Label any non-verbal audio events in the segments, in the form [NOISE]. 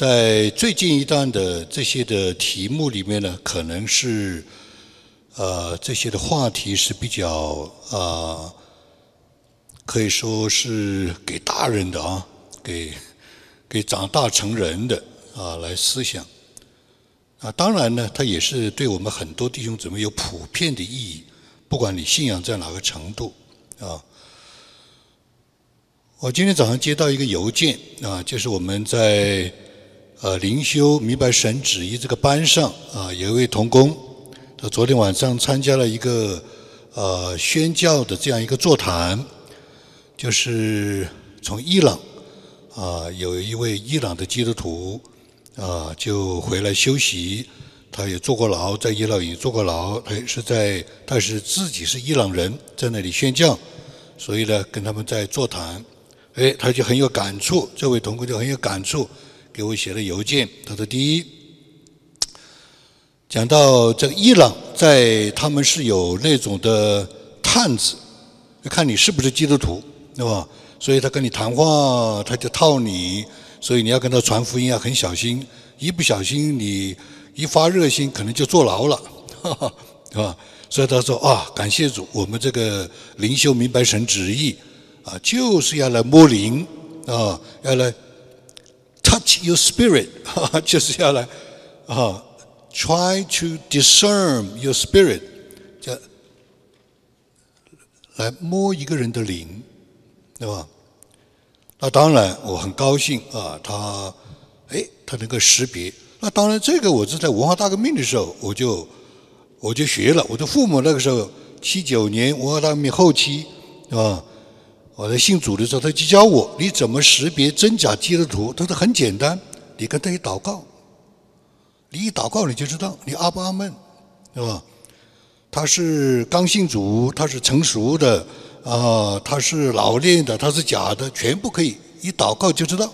在最近一段的这些的题目里面呢，可能是呃这些的话题是比较啊，可以说是给大人的啊，给给长大成人的啊来思想啊。当然呢，它也是对我们很多弟兄姊妹有普遍的意义，不管你信仰在哪个程度啊。我今天早上接到一个邮件啊，就是我们在呃灵修明白神旨意这个班上啊，有一位童工，他昨天晚上参加了一个呃宣教的这样一个座谈，就是从伊朗啊有一位伊朗的基督徒啊就回来休息，他也坐过牢，在伊朗也坐过牢，他也是在，但是自己是伊朗人，在那里宣教，所以呢跟他们在座谈。哎，他就很有感触，这位同工就很有感触，给我写了邮件。他说：“第一，讲到这个伊朗，在他们是有那种的探子，看你是不是基督徒，对吧？所以他跟你谈话，他就套你，所以你要跟他传福音要很小心，一不小心你一发热心，可能就坐牢了，[LAUGHS] 是吧？所以他说啊，感谢主，我们这个灵修明白神旨意。”啊，就是要来摸灵啊，要来 touch your spirit，[LAUGHS] 就是要来啊，try to discern your spirit，叫来摸一个人的灵，对吧？那当然，我很高兴啊，他哎，他能够识别。那当然，这个我是在文化大革命的时候，我就我就学了。我的父母那个时候七九年文化大革命后期，是吧？我在信主的时候，他就教我你怎么识别真假基督徒。他说很简单，你跟他一祷告，你一祷告你就知道，你阿不阿门，是吧？他是刚信主，他是成熟的，啊，他是老练的，他是假的，全部可以一祷告就知道，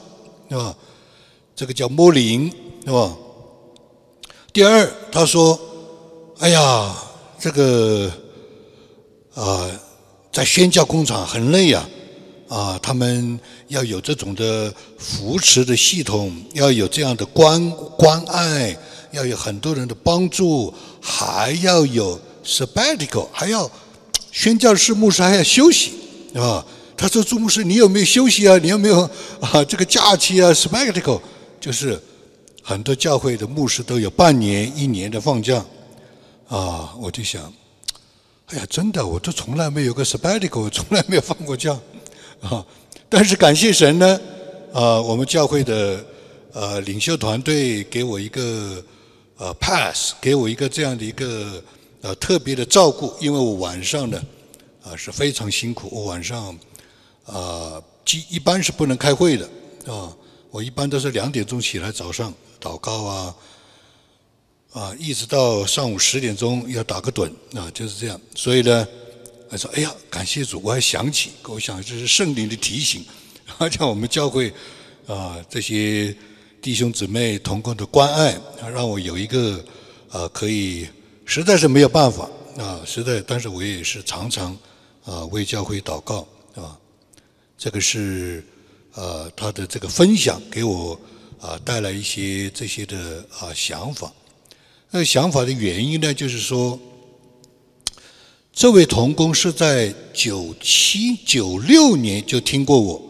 是吧？这个叫摸灵，是吧？第二，他说，哎呀，这个啊，在宣教工厂很累呀。啊他们要有这种的扶持的系统，要有这样的关关爱，要有很多人的帮助，还要有 sabbatical，还要宣教士牧师还要休息，啊，他说朱牧师，你有没有休息啊？你有没有啊？这个假期啊？sabbatical 就是很多教会的牧师都有半年、一年的放假，啊，我就想，哎呀，真的，我都从来没有个 sabbatical，从来没有放过假。啊！但是感谢神呢，啊，我们教会的呃领袖团队给我一个呃 pass，给我一个这样的一个呃特别的照顾，因为我晚上呢啊是非常辛苦，我晚上啊一一般是不能开会的啊，我一般都是两点钟起来早上祷告啊啊，一直到上午十点钟要打个盹啊，就是这样，所以呢。他说：“哎呀，感谢主！我还想起，我想这是圣灵的提醒，[LAUGHS] 像我们教会啊这些弟兄姊妹同工的关爱，让我有一个啊可以，实在是没有办法啊，实在，但是我也是常常啊为教会祷告啊。这个是啊他的这个分享给我啊带来一些这些的啊想法。那想法的原因呢，就是说。”这位童工是在九七九六年就听过我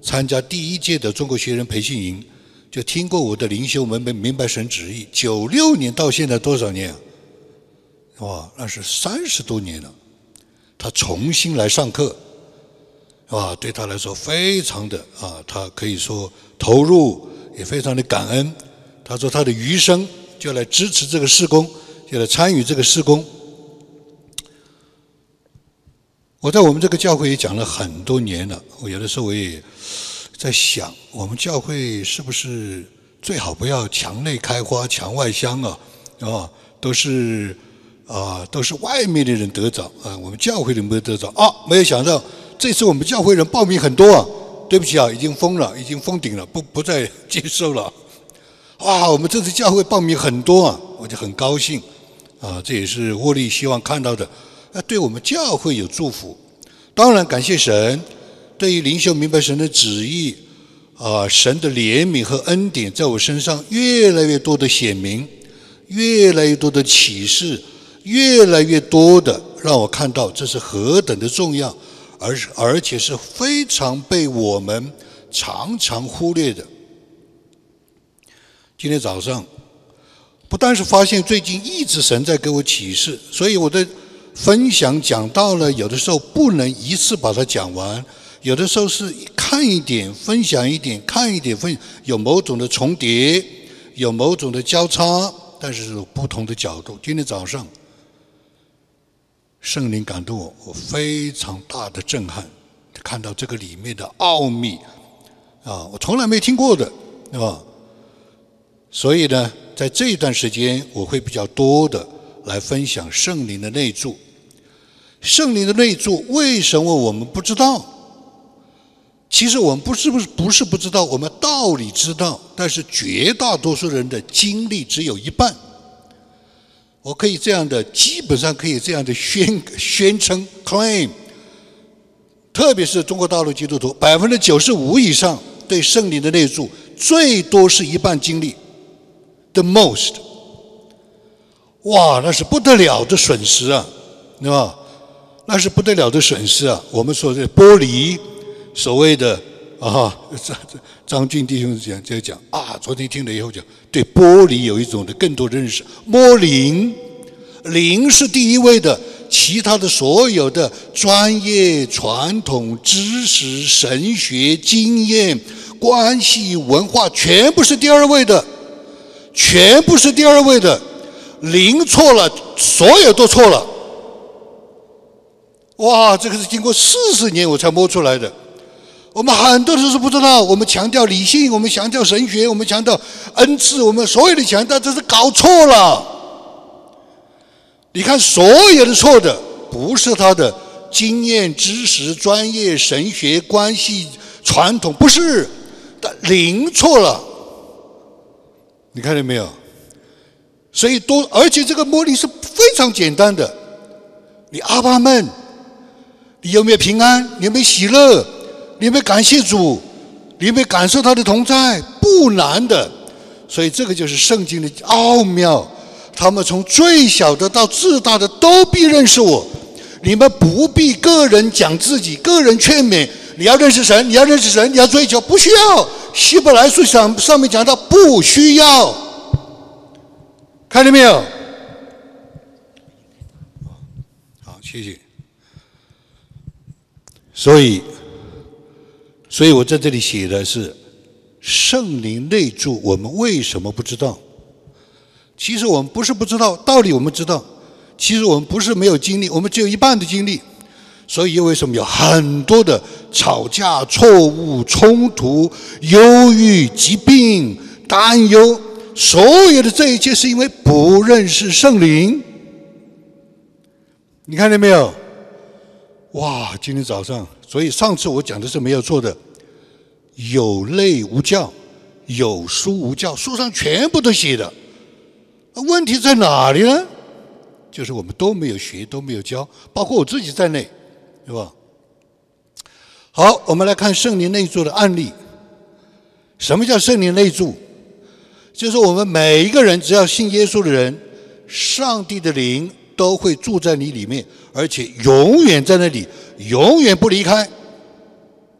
参加第一届的中国学人培训营，就听过我的灵修门明明白神旨意。九六年到现在多少年？哇，那是三十多年了。他重新来上课，啊，对他来说非常的啊，他可以说投入也非常的感恩。他说他的余生就来支持这个施工，就来参与这个施工。我在我们这个教会也讲了很多年了，我有的时候我也在想，我们教会是不是最好不要墙内开花墙外香啊？啊，都是啊，都是外面的人得着啊，我们教会人没有得着啊。没有想到这次我们教会人报名很多啊，对不起啊，已经封了，已经封顶了，不不再接受了。哇，我们这次教会报名很多啊，我就很高兴啊，这也是沃利希望看到的。那对我们教会有祝福，当然感谢神，对于灵修明白神的旨意，啊，神的怜悯和恩典在我身上越来越多的显明，越来越多的启示，越来越多的让我看到这是何等的重要，而而且是非常被我们常常忽略的。今天早上，不但是发现最近一直神在给我启示，所以我的分享讲到了，有的时候不能一次把它讲完。有的时候是看一点，分享一点，看一点分，有某种的重叠，有某种的交叉，但是有不同的角度。今天早上，圣灵感动我，我非常大的震撼，看到这个里面的奥秘啊，我从来没听过的，对吧？所以呢，在这一段时间，我会比较多的来分享圣灵的内助。圣灵的内助，为什么我们不知道？其实我们不是不是不是不知道，我们道理知道，但是绝大多数人的经历只有一半。我可以这样的，基本上可以这样的宣宣称 claim，特别是中国大陆基督徒，百分之九十五以上对圣灵的内住，最多是一半经历，the most，哇，那是不得了的损失啊，对吧？那是不得了的损失啊！我们说这玻璃。所谓的啊，张张俊弟兄讲在讲啊，昨天听了以后讲，对玻璃有一种的更多认识。摸灵，灵是第一位的，其他的所有的专业、传统知识、神学经验、关系、文化，全部是第二位的，全部是第二位的。灵错了，所有都错了。哇，这个是经过四十年我才摸出来的。我们很多都是不知道，我们强调理性，我们强调神学，我们强调恩赐，我们所有的强调，这是搞错了。你看，所有的错的不是他的经验、知识、专业、神学、关系、传统，不是，的灵错了。你看见没有？所以多，而且这个魔力是非常简单的。你阿爸们，你有没有平安？你有没有喜乐？你有没有感谢主，你有没有感受他的同在，不难的。所以这个就是圣经的奥妙。他们从最小的到至大的都必认识我。你们不必个人讲自己，个人劝勉。你要认识神，你要认识神，你要追求，不需要。希伯来书上上面讲到不需要，看见没有？好，谢谢。所以。所以我在这里写的是圣灵内住，我们为什么不知道？其实我们不是不知道，道理我们知道。其实我们不是没有经历，我们只有一半的经历。所以为什么有很多的吵架、错误、冲突、忧郁、疾病、担忧？所有的这一切是因为不认识圣灵。你看见没有？哇！今天早上。所以上次我讲的是没有错的，有类无教，有书无教，书上全部都写的。问题在哪里呢？就是我们都没有学，都没有教，包括我自己在内，对吧？好，我们来看圣灵内住的案例。什么叫圣灵内住？就是我们每一个人只要信耶稣的人，上帝的灵都会住在你里面，而且永远在那里。永远不离开。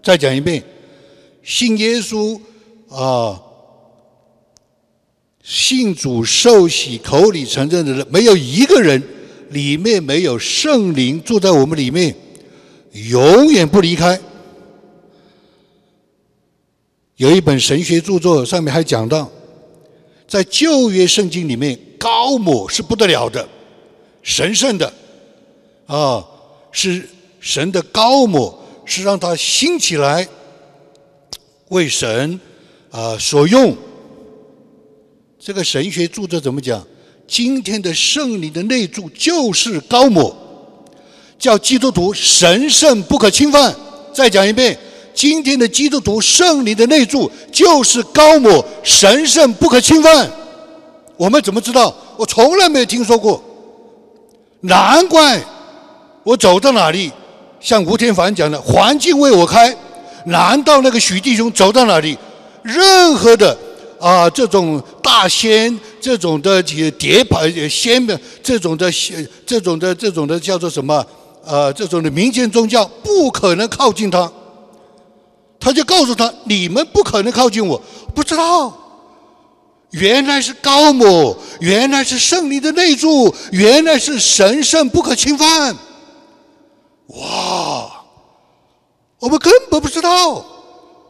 再讲一遍，信耶稣啊，信主受洗、口里承认的人，没有一个人里面没有圣灵住在我们里面，永远不离开。有一本神学著作，上面还讲到，在旧约圣经里面，高某是不得了的，神圣的啊，是。神的高抹是让他兴起来，为神啊所用。这个神学著作怎么讲？今天的圣灵的内住就是高抹，叫基督徒神圣不可侵犯。再讲一遍，今天的基督徒圣灵的内住就是高抹，神圣不可侵犯。我们怎么知道？我从来没有听说过。难怪我走到哪里。像吴天凡讲的，环境为我开。难道那个许弟兄走到哪里，任何的啊这种大仙、这种的叠牌仙的这种的仙这种的这种的叫做什么？呃，这种的民间宗教不可能靠近他。他就告诉他：“你们不可能靠近我。”不知道，原来是高某，原来是圣灵的内住，原来是神圣不可侵犯。哇！我们根本不知道，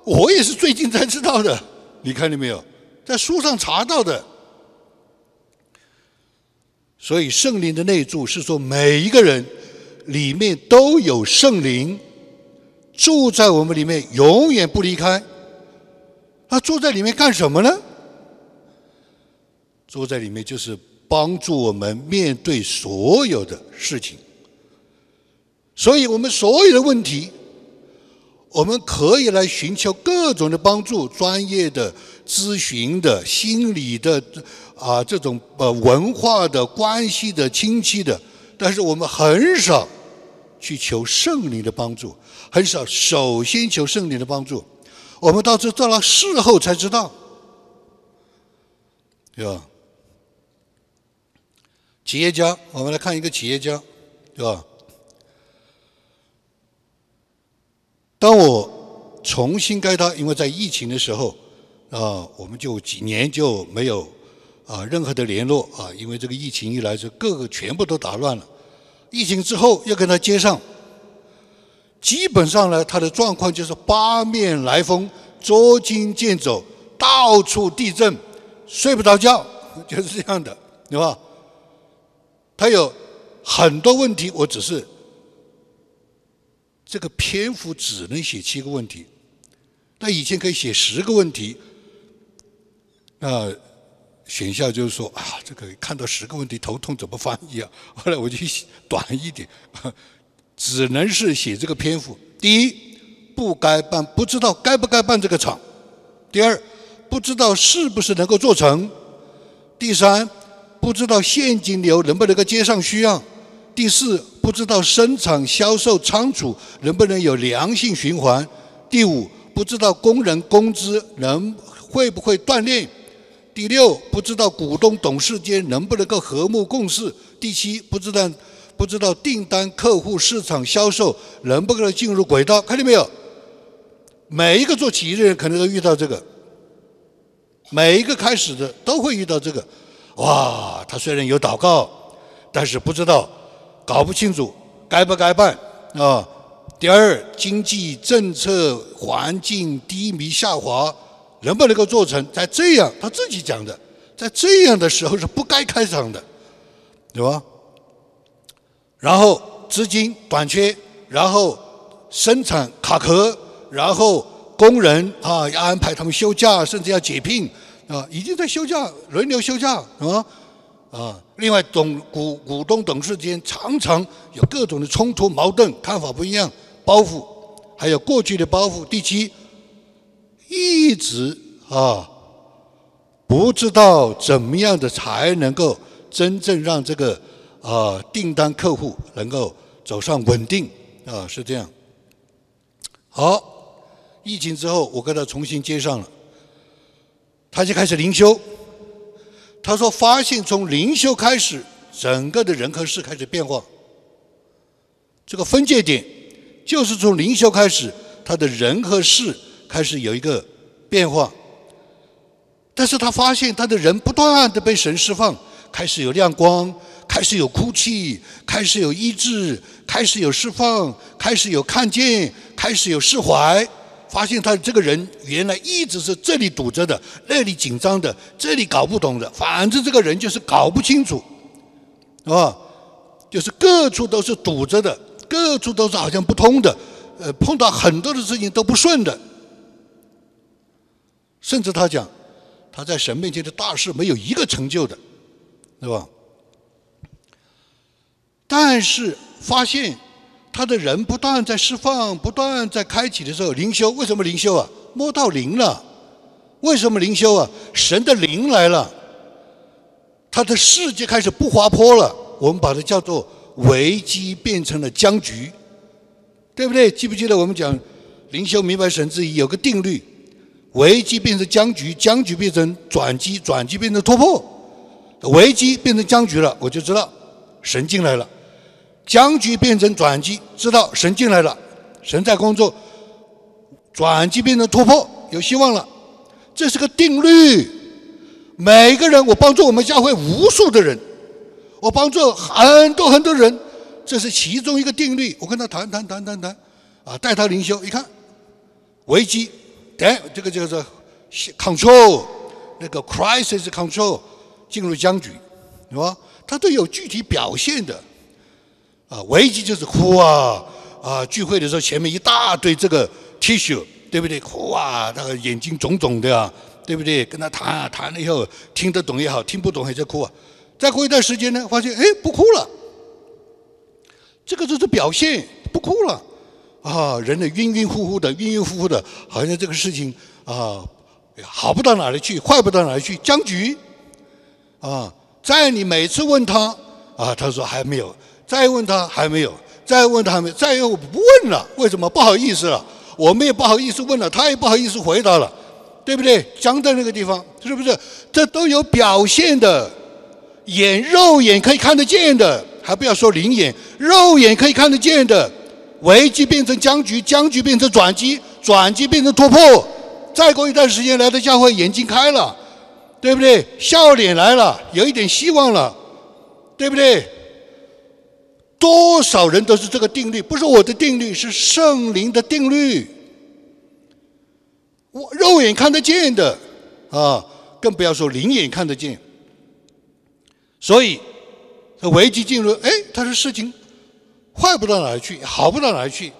我也是最近才知道的。你看见没有？在书上查到的。所以圣灵的内住是说每一个人里面都有圣灵。住在我们里面，永远不离开。他住在里面干什么呢？住在里面就是帮助我们面对所有的事情。所以我们所有的问题，我们可以来寻求各种的帮助，专业的咨询的、心理的啊，这种呃文化的关系的、亲戚的，但是我们很少去求圣灵的帮助。很少，首先求圣灵的帮助，我们到这到了事后才知道，对吧？企业家，我们来看一个企业家，对吧？当我重新跟他，因为在疫情的时候，啊，我们就几年就没有啊任何的联络啊，因为这个疫情一来，就各个全部都打乱了。疫情之后要跟他接上。基本上呢，他的状况就是八面来风、捉襟见肘、到处地震、睡不着觉，[LAUGHS] 就是这样的，对吧？他有很多问题，我只是这个篇幅只能写七个问题，他以前可以写十个问题。那选校就是说啊，这个看到十个问题头痛，怎么翻译啊？后来我就写短一点。只能是写这个篇幅。第一，不该办，不知道该不该办这个厂；第二，不知道是不是能够做成；第三，不知道现金流能不能够接上需要；第四，不知道生产、销售、仓储能不能有良性循环；第五，不知道工人工资能会不会锻炼；第六，不知道股东董事间能不能够和睦共事；第七，不知道。不知道订单、客户、市场、销售能不能进入轨道？看见没有？每一个做企业的人可能都遇到这个，每一个开始的都会遇到这个。哇，他虽然有祷告，但是不知道，搞不清楚该不该办啊。第二，经济政策环境低迷下滑，能不能够做成？在这样他自己讲的，在这样的时候是不该开场的，对吧？然后资金短缺，然后生产卡壳，然后工人啊要安排他们休假，甚至要解聘啊，已经在休假，轮流休假，是吧？啊，另外董股股东董事间常常有各种的冲突矛盾，看法不一样，包袱还有过去的包袱。第七，一直啊不知道怎么样的才能够真正让这个。啊，订单客户能够走上稳定啊，是这样。好，疫情之后我跟他重新接上了，他就开始灵修。他说发现从灵修开始，整个的人和事开始变化。这个分界点就是从灵修开始，他的人和事开始有一个变化。但是他发现他的人不断的被神释放，开始有亮光。开始有哭泣，开始有医治，开始有释放，开始有看见，开始有释怀。发现他这个人原来一直是这里堵着的，那里紧张的，这里搞不懂的，反正这个人就是搞不清楚，啊，就是各处都是堵着的，各处都是好像不通的，呃，碰到很多的事情都不顺的。甚至他讲，他在神面前的大事没有一个成就的，对吧？但是发现他的人不断在释放，不断在开启的时候，灵修为什么灵修啊？摸到灵了，为什么灵修啊？神的灵来了，他的世界开始不滑坡了。我们把它叫做危机变成了僵局，对不对？记不记得我们讲灵修明白神之意有个定律：危机变成僵局，僵局变成转机，转机变成突破，危机变成僵局了，我就知道神进来了；僵局变成转机，知道神进来了，神在工作；转机变成突破，有希望了。这是个定律。每个人，我帮助我们教会无数的人，我帮助很多很多人，这是其中一个定律。我跟他谈谈谈谈谈，啊，带他灵修，一看危机。哎这个叫做 control，那个 crisis control 进入僵局，是吧？它都有具体表现的。啊，危机就是哭啊啊！聚会的时候前面一大堆这个 T 恤对不对？哭啊，那个眼睛肿肿的啊，对不对？跟他谈啊谈了以后，听得懂也好，听不懂还在哭啊。再过一段时间呢，发现哎不哭了，这个就是表现，不哭了。啊，人的晕晕乎乎的，晕晕乎乎的，好像这个事情啊，好不到哪里去，坏不到哪里去，僵局。啊，在你每次问他，啊，他说还没有，再问他还没有，再问他还没，再又不问了，为什么？不好意思了，我们也不好意思问了，他也不好意思回答了，对不对？僵在那个地方，是不是？这都有表现的，眼肉眼可以看得见的，还不要说灵眼，肉眼可以看得见的。危机变成僵局，僵局变成转机，转机变成突破。再过一段时间来到教会，眼睛开了，对不对？笑脸来了，有一点希望了，对不对？多少人都是这个定律，不是我的定律，是圣灵的定律。我肉眼看得见的啊，更不要说灵眼看得见。所以，这危机进入，哎，他说事情。坏不到哪里去，好不到哪里去，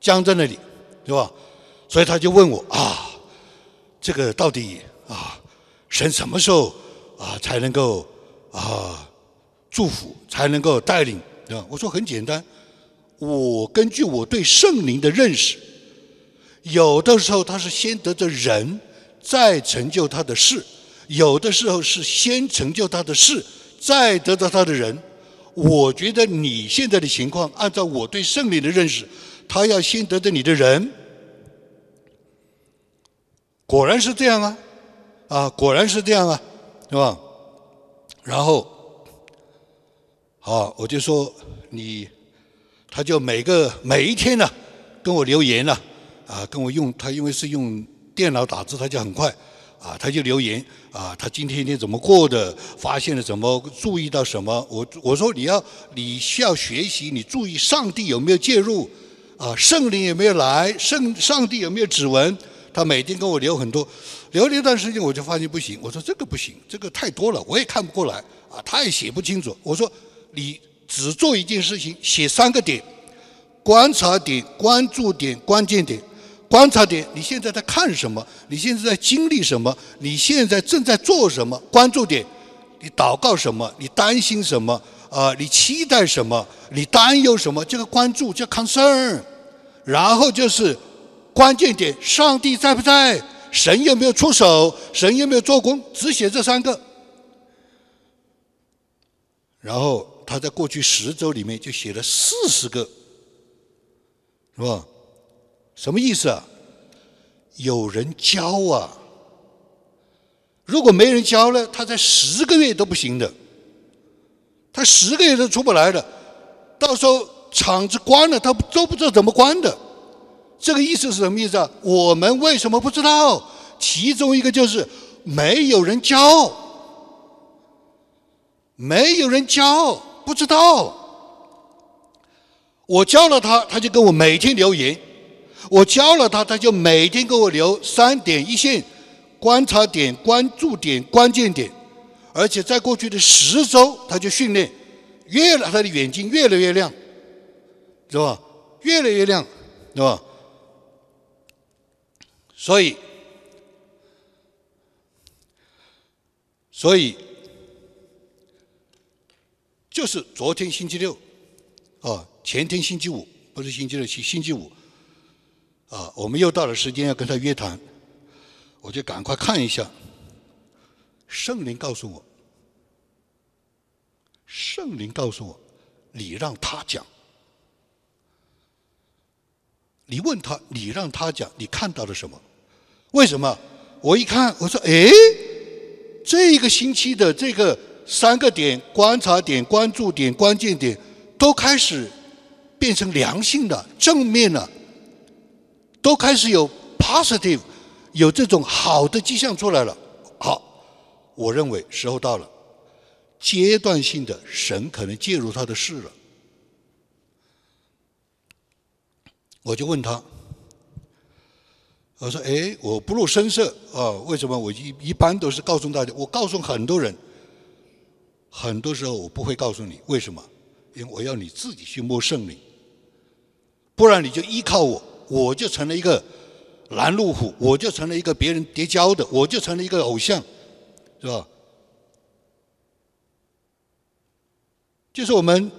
僵在那里，对吧？所以他就问我啊，这个到底啊，神什么时候啊才能够啊祝福，才能够带领？我说很简单，我根据我对圣灵的认识，有的时候他是先得着人，再成就他的事；有的时候是先成就他的事，再得到他的人。我觉得你现在的情况，按照我对圣灵的认识，他要先得的你的人，果然是这样啊，啊，果然是这样啊，是吧？然后，好，我就说你，他就每个每一天呢，跟我留言呢，啊，跟我用他因为是用电脑打字，他就很快。啊，他就留言啊，他今天一天怎么过的？发现了什么？注意到什么？我我说你要你需要学习，你注意上帝有没有介入？啊，圣灵有没有来？圣上帝有没有指纹？他每天跟我留很多，留了一段时间，我就发现不行。我说这个不行，这个太多了，我也看不过来啊，他也写不清楚。我说你只做一件事情，写三个点：观察点、关注点、关键点。观察点，你现在在看什么？你现在在经历什么？你现在正在做什么？关注点，你祷告什么？你担心什么？啊，你期待什么？你担忧什么？这个关注叫 concern，然后就是关键点，上帝在不在？神有没有出手？神有没有做工？只写这三个。然后他在过去十周里面就写了四十个，是吧？什么意思啊？有人教啊！如果没人教呢，他在十个月都不行的，他十个月都出不来的。到时候厂子关了，他都不知道怎么关的。这个意思是什么意思啊？我们为什么不知道？其中一个就是没有人教，没有人教，不知道。我教了他，他就跟我每天留言。我教了他，他就每天给我留三点一线，观察点、关注点、关键点，而且在过去的十周，他就训练，越来他的眼睛越来越亮，是吧？越来越亮，是吧？所以，所以就是昨天星期六，啊，前天星期五，不是星期六，星星期五。啊，我们又到了时间要跟他约谈，我就赶快看一下。圣灵告诉我，圣灵告诉我，你让他讲，你问他，你让他讲，你看到了什么？为什么？我一看，我说：“哎，这个星期的这个三个点、观察点、关注点、关键点，都开始变成良性的、正面了，都开始有 positive，有这种好的迹象出来了。好，我认为时候到了，阶段性的神可能介入他的事了。我就问他。”我说：“哎，我不露声色啊？为什么？我一一般都是告诉大家，我告诉很多人，很多时候我不会告诉你为什么，因为我要你自己去摸圣灵，不然你就依靠我，我就成了一个拦路虎，我就成了一个别人叠交的，我就成了一个偶像，是吧？就是我们，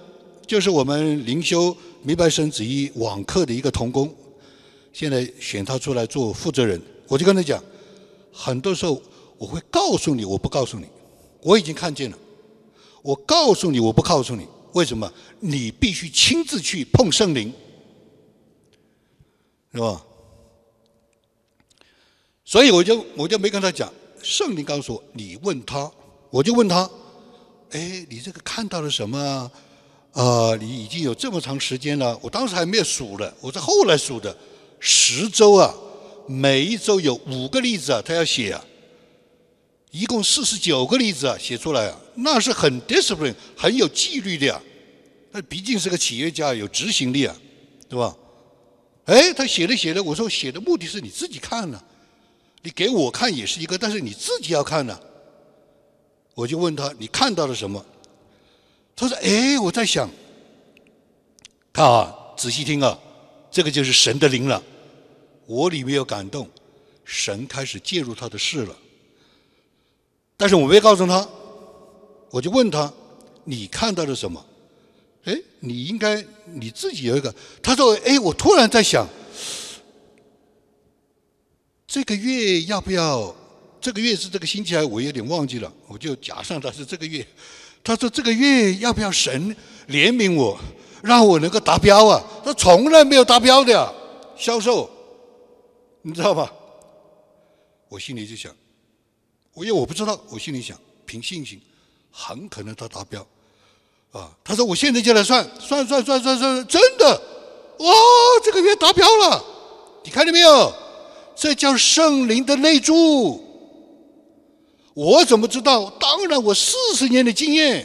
就是我们灵修明白神子一网课的一个童工。”现在选他出来做负责人，我就跟他讲，很多时候我会告诉你，我不告诉你，我已经看见了。我告诉你，我不告诉你，为什么？你必须亲自去碰圣灵，是吧？所以我就我就没跟他讲，圣灵告诉我，你问他，我就问他，哎，你这个看到了什么？啊，你已经有这么长时间了，我当时还没有数了，我是后来数的。十周啊，每一周有五个例子啊，他要写啊，一共四十九个例子啊，写出来啊，那是很 discipline，很有纪律的呀。他毕竟是个企业家，有执行力啊，对吧？哎，他写的写的，我说写的目的是你自己看呢，你给我看也是一个，但是你自己要看呢。我就问他，你看到了什么？他说：哎，我在想，看啊，仔细听啊，这个就是神的灵了。我里面有感动，神开始介入他的事了。但是我没告诉他，我就问他：“你看到了什么？”哎，你应该你自己有一个。他说：“哎，我突然在想，这个月要不要？这个月是这个星期还我有点忘记了，我就假设他是这个月。他说这个月要不要神怜悯我，让我能够达标啊？他从来没有达标的销售。”你知道吧？我心里就想，我因为我不知道，我心里想，凭信心，很可能他达标，啊！他说我现在就来算，算算算算算，真的，哇，这个月达标了，你看见没有？这叫圣灵的内助。我怎么知道？当然，我四十年的经验，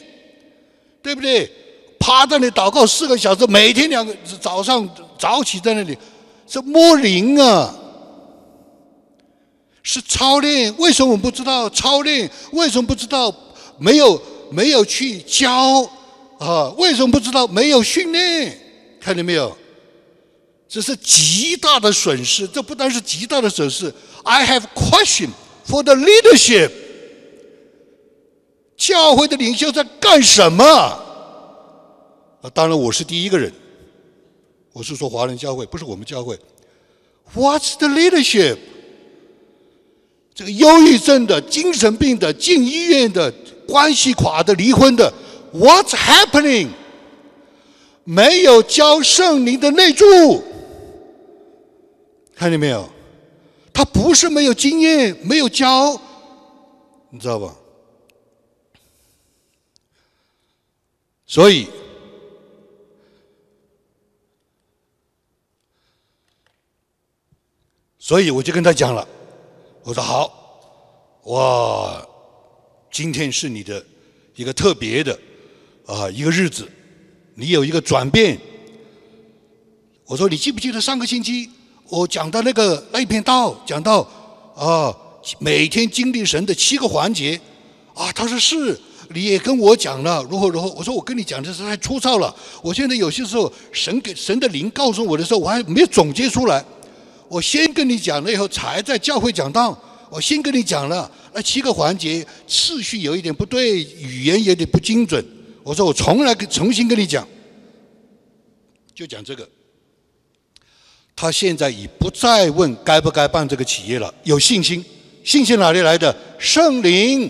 对不对？趴在那里祷告四个小时，每天两个早上早起在那里，这摸灵啊！是操练，为什么我们不知道操练？为什么不知道没有没有去教啊？为什么不知道没有训练？看见没有？这是极大的损失。这不单是极大的损失。I have question for the leadership。教会的领袖在干什么？啊，当然我是第一个人。我是说华人教会，不是我们教会。What's the leadership？这个忧郁症的、精神病的、进医院的、关系垮的、离婚的，What's happening？没有交圣灵的内助，看见没有？他不是没有经验，没有教，你知道吧？所以，所以我就跟他讲了。我说好，哇，今天是你的一个特别的啊一个日子，你有一个转变。我说你记不记得上个星期我讲的那个那一篇道，讲到啊每天经历神的七个环节啊，他说是，你也跟我讲了如何如何。我说我跟你讲的是太粗糙了，我现在有些时候神给神的灵告诉我的时候，我还没有总结出来。我先跟你讲了以后，才在教会讲道。我先跟你讲了，那七个环节次序有一点不对，语言有点不精准。我说我重来重新跟你讲，就讲这个。他现在已不再问该不该办这个企业了，有信心。信心哪里来的？圣灵。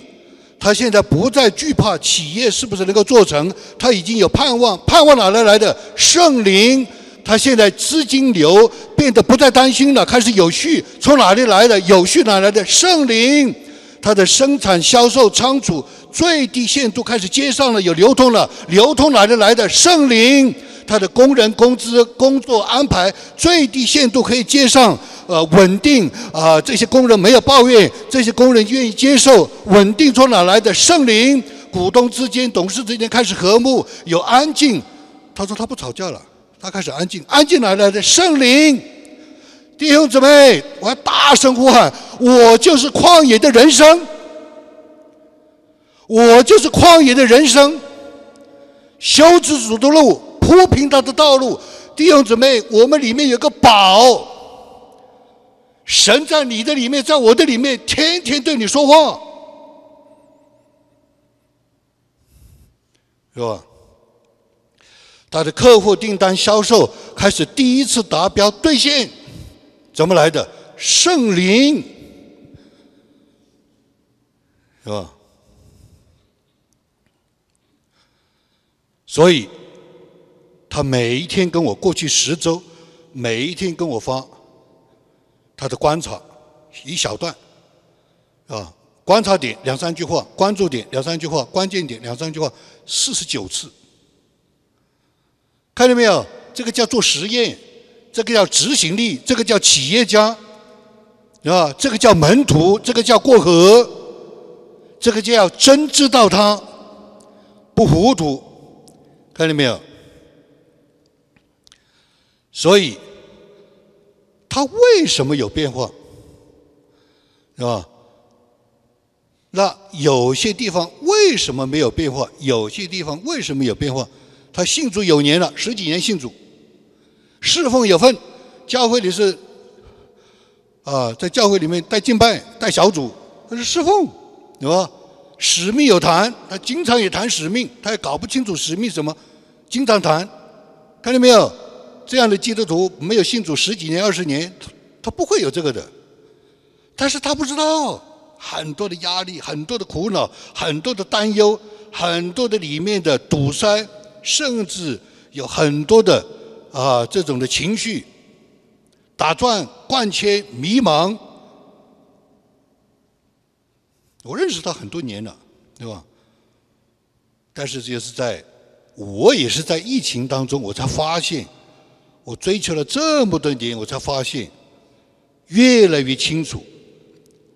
他现在不再惧怕企业是不是能够做成，他已经有盼望。盼望哪里来的？圣灵。他现在资金流变得不再担心了，开始有序，从哪里来的？有序哪来的？圣灵，他的生产、销售、仓储最低限度开始接上了，有流通了。流通哪里来的？圣灵，他的工人工资、工作安排最低限度可以接上，呃，稳定啊，这些工人没有抱怨，这些工人愿意接受，稳定从哪来的？圣灵，股东之间、董事之间开始和睦，有安静。他说他不吵架了。他开始安静，安静来了的圣灵，弟兄姊妹，我要大声呼喊：我就是旷野的人生，我就是旷野的人生，修直主的路，铺平他的道路。弟兄姊妹，我们里面有个宝，神在你的里面，在我的里面，天天对你说话，是吧？他的客户订单销售开始第一次达标兑现，怎么来的？圣灵，是吧？所以，他每一天跟我过去十周，每一天跟我发他的观察一小段，啊，观察点两三句话，关注点两三句话，关键点两三句话，四十九次。看到没有？这个叫做实验，这个叫执行力，这个叫企业家，啊，这个叫门徒，这个叫过河，这个叫真知道他不糊涂。看到没有？所以他为什么有变化？是吧？那有些地方为什么没有变化？有些地方为什么有变化？他信主有年了，十几年信主，侍奉有份，教会里是啊，在教会里面带敬拜、带小组，他是侍奉，对吧？使命有谈，他经常也谈使命，他也搞不清楚使命什么，经常谈，看到没有？这样的基督徒没有信主十几年、二十年，他他不会有这个的，但是他不知道很多的压力、很多的苦恼、很多的担忧、很多的里面的堵塞。甚至有很多的啊这种的情绪打转、贯切、迷茫。我认识他很多年了，对吧？但是就是在我也是在疫情当中，我才发现，我追求了这么多年，我才发现越来越清楚。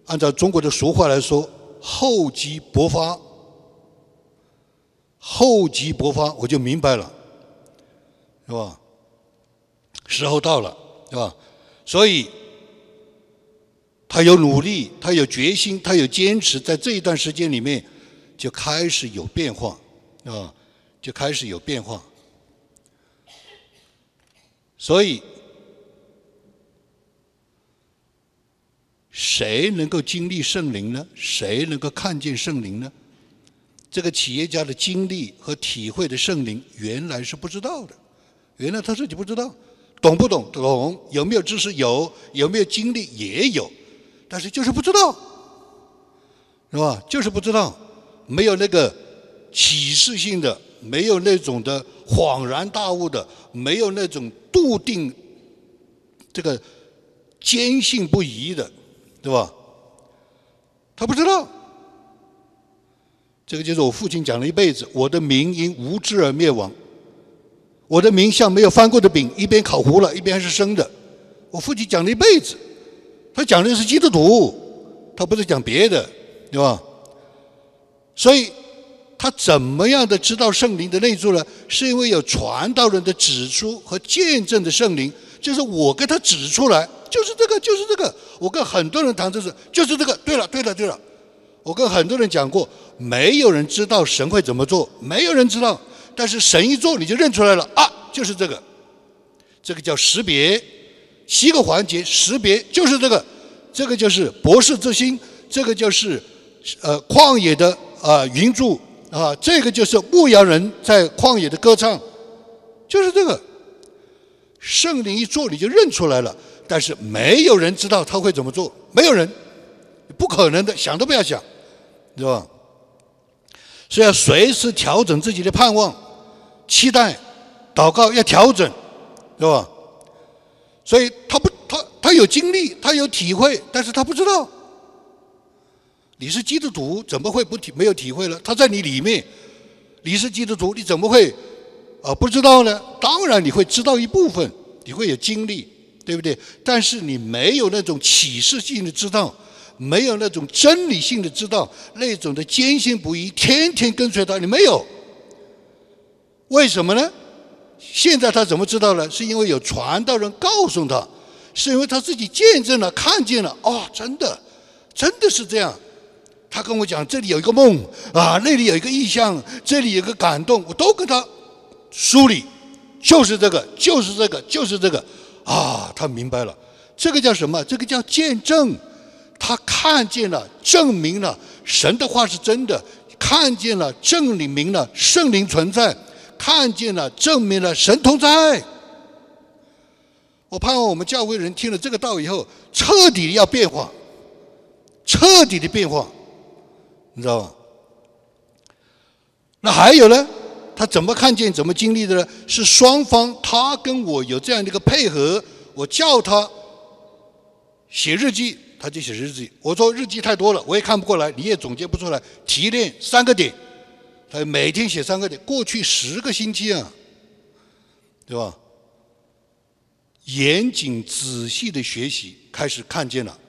按照中国的俗话来说，厚积薄发。厚积薄发，我就明白了，是吧？时候到了，是吧？所以，他有努力，他有决心，他有坚持，在这一段时间里面，就开始有变化，啊，就开始有变化。所以，谁能够经历圣灵呢？谁能够看见圣灵呢？这个企业家的经历和体会的圣灵，原来是不知道的，原来他自己不知道，懂不懂？懂，有没有知识？有，有没有经历？也有，但是就是不知道，是吧？就是不知道，没有那个启示性的，没有那种的恍然大悟的，没有那种笃定，这个坚信不疑的，对吧？他不知道。这个就是我父亲讲了一辈子，我的名因无知而灭亡，我的名像没有翻过的饼，一边烤糊了，一边还是生的。我父亲讲了一辈子，他讲的是基督徒，他不是讲别的，对吧？所以他怎么样的知道圣灵的内住呢？是因为有传道人的指出和见证的圣灵，就是我给他指出来，就是这个，就是这个。我跟很多人谈这是，就是这个。对了，对了，对了。我跟很多人讲过，没有人知道神会怎么做，没有人知道。但是神一做，你就认出来了啊，就是这个，这个叫识别，七个环节识别就是这个，这个就是博士之心，这个就是呃旷野的啊云柱啊，这个就是牧羊人在旷野的歌唱，就是这个。圣灵一做，你就认出来了。但是没有人知道他会怎么做，没有人，不可能的，想都不要想。是吧？是要随时调整自己的盼望、期待、祷告，要调整，是对吧？所以他不，他他有经历，他有体会，但是他不知道。你是基督徒，怎么会不体没有体会了？他在你里面，你是基督徒，你怎么会啊不知道呢？当然你会知道一部分，你会有经历，对不对？但是你没有那种启示性的知道，没有那种真理性的知道，那种的坚信不疑，天天跟随他，你没有。为什么呢？现在他怎么知道呢？是因为有传道人告诉他，是因为他自己见证了、看见了。哦，真的，真的是这样。他跟我讲，这里有一个梦啊，那里有一个意象，这里有个感动，我都跟他梳理，就是这个，就是这个，就是这个啊，他明白了。这个叫什么？这个叫见证。他看见了，证明了神的话是真的，看见了，证明了圣灵存在，看见了，证明了神同在。我盼望我们教会人听了这个道以后，彻底的要变化，彻底的变化。你知道吗？那还有呢？他怎么看见、怎么经历的呢？是双方他跟我有这样的一个配合。我叫他写日记，他就写日记。我说日记太多了，我也看不过来，你也总结不出来。提炼三个点，他每天写三个点。过去十个星期啊，对吧？严谨仔细的学习，开始看见了。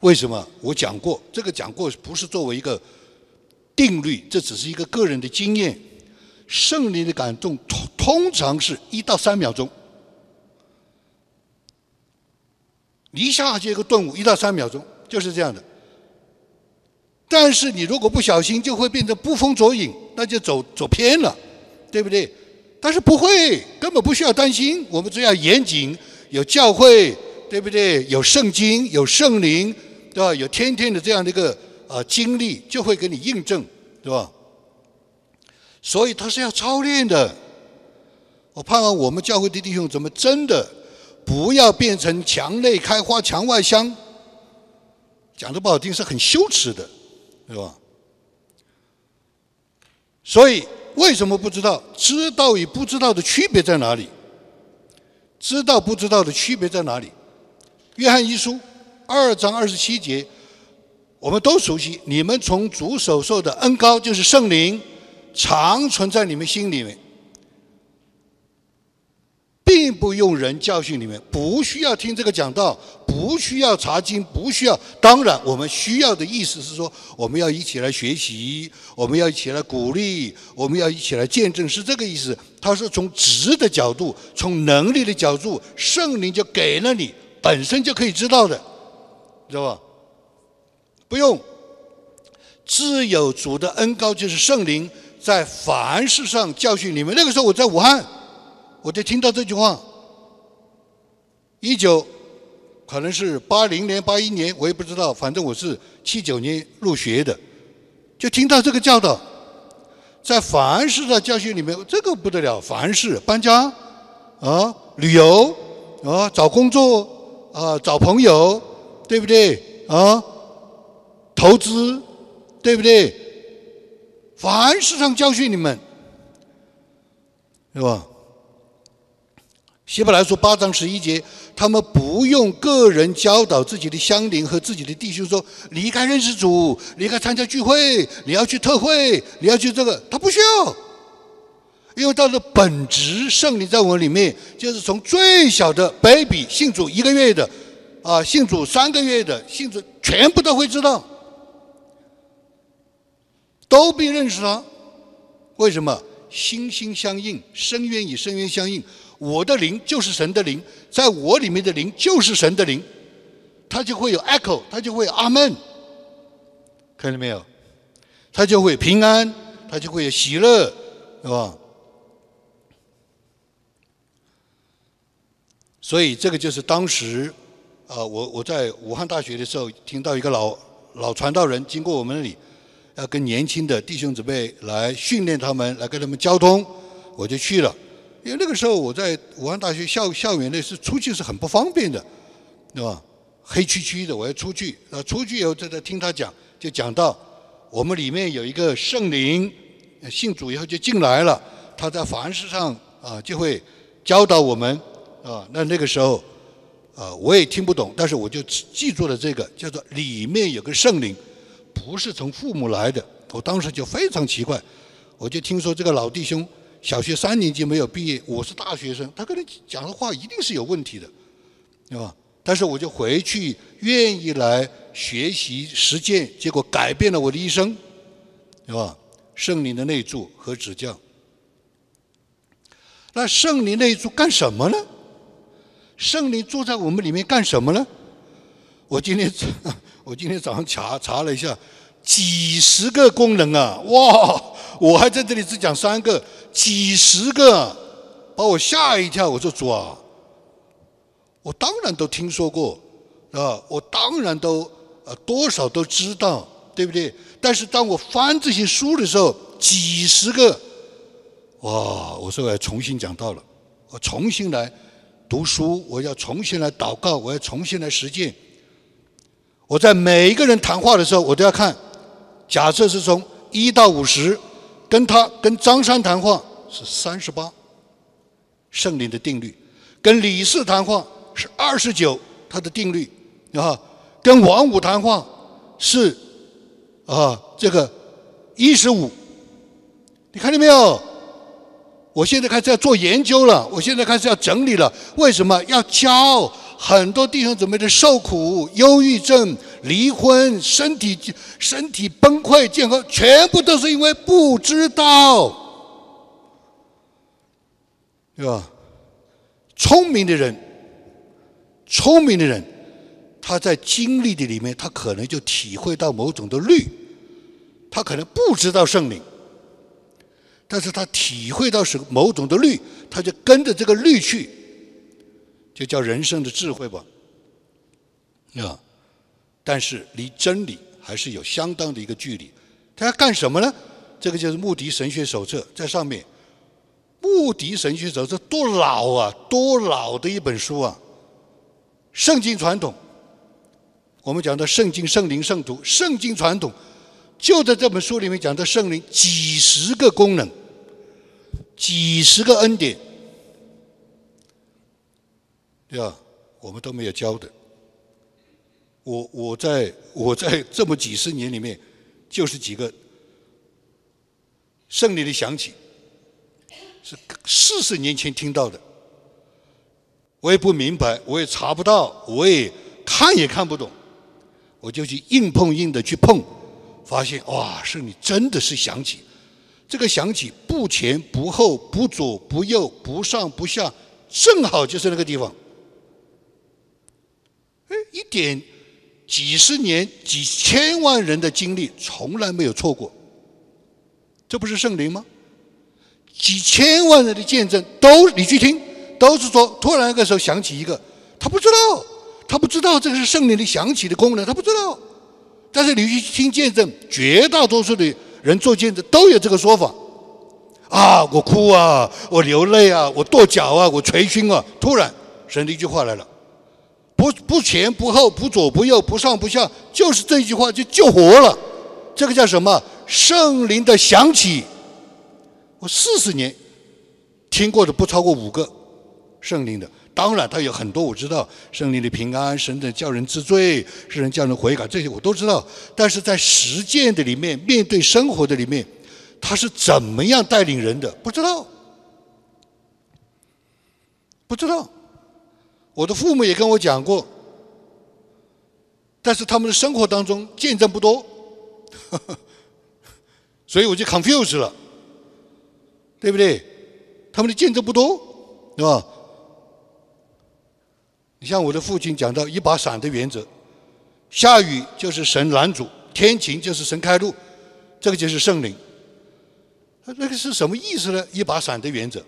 为什么？我讲过，这个讲过不是作为一个定律，这只是一个个人的经验。圣灵的感动通通常是一到三秒钟，一下接一个顿悟，一到三秒钟就是这样的。但是你如果不小心，就会变成捕风捉影，那就走走偏了，对不对？但是不会，根本不需要担心。我们只要严谨，有教会，对不对？有圣经，有圣灵。对吧？有天天的这样的一个呃经历，就会给你印证，对吧？所以他是要操练的。我盼望我们教会的弟兄怎么真的不要变成墙内开花墙外香，讲的不好听是很羞耻的，对吧？所以为什么不知道？知道与不知道的区别在哪里？知道不知道的区别在哪里？约翰一书。二章二十七节，我们都熟悉。你们从主所受的恩高，就是圣灵，常存在你们心里面，并不用人教训你们，不需要听这个讲道，不需要查经，不需要。当然，我们需要的意思是说，我们要一起来学习，我们要一起来鼓励，我们要一起来见证，是这个意思。他是从值的角度，从能力的角度，圣灵就给了你，本身就可以知道的。知道吧？不用，自有主的恩高，就是圣灵在凡事上教训你们。那个时候我在武汉，我就听到这句话。一九可能是八零年、八一年，我也不知道，反正我是七九年入学的，就听到这个教导，在凡事的教训里面，这个不得了。凡事搬家啊，旅游啊，找工作啊，找朋友。对不对啊？投资，对不对？凡事上教训你们，是吧？希伯来书八章十一节，他们不用个人教导自己的乡邻和自己的弟兄说离开认识主，离开参加聚会，你要去特会，你要去这个，他不需要，因为他的本质圣灵在我们里面，就是从最小的 baby 信主一个月的。啊，信主三个月的，信主全部都会知道，都必认识他。为什么？心心相印，深渊与深渊相应。我的灵就是神的灵，在我里面的灵就是神的灵，他就会有 echo，他就会阿门。看到没有？他就会平安，他就会有喜乐，是吧？所以这个就是当时。啊，我我在武汉大学的时候，听到一个老老传道人经过我们那里，要跟年轻的弟兄姊妹来训练他们，来跟他们交通，我就去了。因为那个时候我在武汉大学校校园内是出去是很不方便的，对吧？黑黢黢的，我要出去。啊，出去以后在这听他讲，就讲到我们里面有一个圣灵，信主以后就进来了，他在凡事上啊就会教导我们啊。那那个时候啊，我也听不懂，但是我就记住了这个，叫做里面有个圣灵，不是从父母来的。我当时就非常奇怪，我就听说这个老弟兄小学三年级没有毕业，我是大学生，他跟你讲的话一定是有问题的，对吧？但是我就回去愿意来学习实践，结果改变了我的一生，对吧？圣灵的内助和指教。那圣灵内助干什么呢？圣灵住在我们里面干什么呢？我今天 [LAUGHS] 我今天早上查查了一下。几十个功能啊！哇，我还在这里只讲三个，几十个，把我吓一跳。我说主啊，我当然都听说过，啊，我当然都呃多少都知道，对不对？但是当我翻这些书的时候，几十个，哇！我说我要重新讲到了，我重新来读书，我要重新来祷告，我要重新来实践。我在每一个人谈话的时候，我都要看。假设是从一到五十，跟他跟张三谈话是三十八，圣灵的定律；跟李四谈话是二十九，他的定律啊；跟王五谈话是啊这个一十五。你看见没有？我现在开始要做研究了，我现在开始要整理了。为什么要教？很多弟兄姊妹的受苦、忧郁症、离婚、身体身体崩溃、健康，全部都是因为不知道，对吧？聪明的人，聪明的人，他在经历的里面，他可能就体会到某种的律，他可能不知道圣灵，但是他体会到是某种的律，他就跟着这个律去。就叫人生的智慧吧，啊！但是离真理还是有相当的一个距离。他要干什么呢？这个就是穆迪神学手册在上面。穆迪神学手册多老啊，多老的一本书啊！圣经传统，我们讲的圣经、圣灵、圣徒，圣经传统就在这本书里面讲的圣灵几十个功能，几十个恩典。对吧？我们都没有教的。我我在我在这么几十年里面，就是几个胜利的响起，是四十年前听到的。我也不明白，我也查不到，我也看也看不懂，我就去硬碰硬的去碰，发现哇，胜利真的是响起。这个响起不前不后不左不右不上不下，正好就是那个地方。一点几十年、几千万人的经历，从来没有错过。这不是圣灵吗？几千万人的见证，都你去听，都是说突然那个时候想起一个，他不知道，他不知道这个是圣灵的想起的功能，他不知道。但是你去听见证，绝大多数的人做见证都有这个说法。啊，我哭啊，我流泪啊，我跺脚啊，我捶胸啊，突然神的一句话来了。不不前不后不左不右不上不下，就是这句话就救活了。这个叫什么？圣灵的响起。我四十年听过的不超过五个圣灵的，当然他有很多我知道，圣灵的平安，神的叫人治罪，使人叫人悔改，这些我都知道。但是在实践的里面，面对生活的里面，他是怎么样带领人的？不知道，不知道。我的父母也跟我讲过，但是他们的生活当中见证不多，[LAUGHS] 所以我就 confused 了，对不对？他们的见证不多，对吧？你像我的父亲讲到一把伞的原则，下雨就是神拦阻，天晴就是神开路，这个就是圣灵。那个是什么意思呢？一把伞的原则，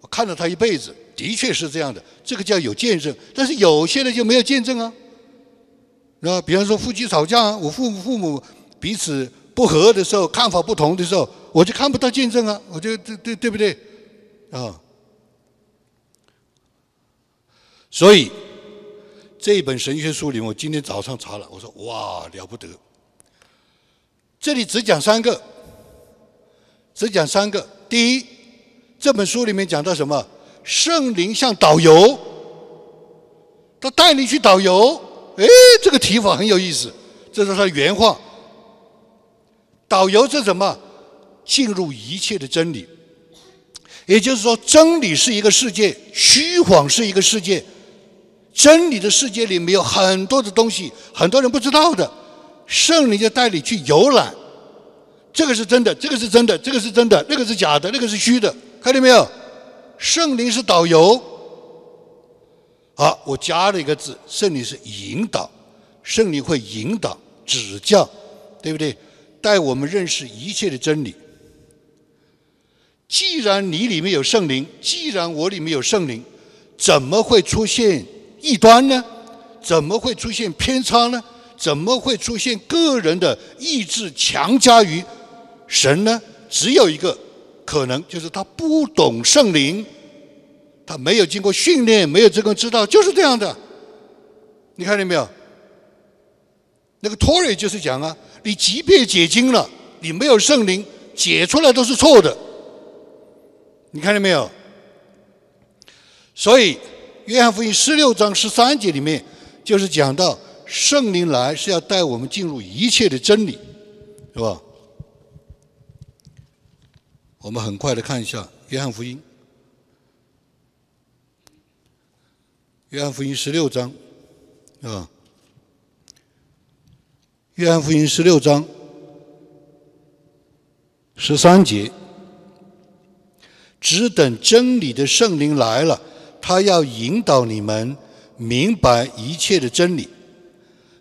我看了他一辈子。的确是这样的，这个叫有见证。但是有些人就没有见证啊，啊，比方说夫妻吵架啊，我父母父母彼此不和的时候，看法不同的时候，我就看不到见证啊，我就对对对不对？啊，所以这一本神学书里，我今天早上查了，我说哇了不得，这里只讲三个，只讲三个。第一，这本书里面讲到什么？圣灵像导游，他带你去导游。哎，这个提法很有意思，这是他原话。导游是什么？进入一切的真理。也就是说，真理是一个世界，虚谎是一个世界。真理的世界里面有很多的东西，很多人不知道的。圣灵就带你去游览，这个是真的，这个是真的，这个是真的，那个是假的，那个是虚的，看见没有？圣灵是导游。好，我加了一个字，圣灵是引导，圣灵会引导、指教，对不对？带我们认识一切的真理。既然你里面有圣灵，既然我里面有圣灵，怎么会出现异端呢？怎么会出现偏差呢？怎么会出现个人的意志强加于神呢？只有一个可能，就是他不懂圣灵，他没有经过训练，没有这个知道，就是这样的。你看见没有？那个托瑞就是讲啊，你即便解经了，你没有圣灵，解出来都是错的。你看见没有？所以，约翰福音十六章十三节里面就是讲到圣灵来是要带我们进入一切的真理，是吧？我们很快的看一下约翰福音，约翰福音十六章，啊，约翰福音十六章十三节。只等真理的圣灵来了，他要引导你们明白一切的真理。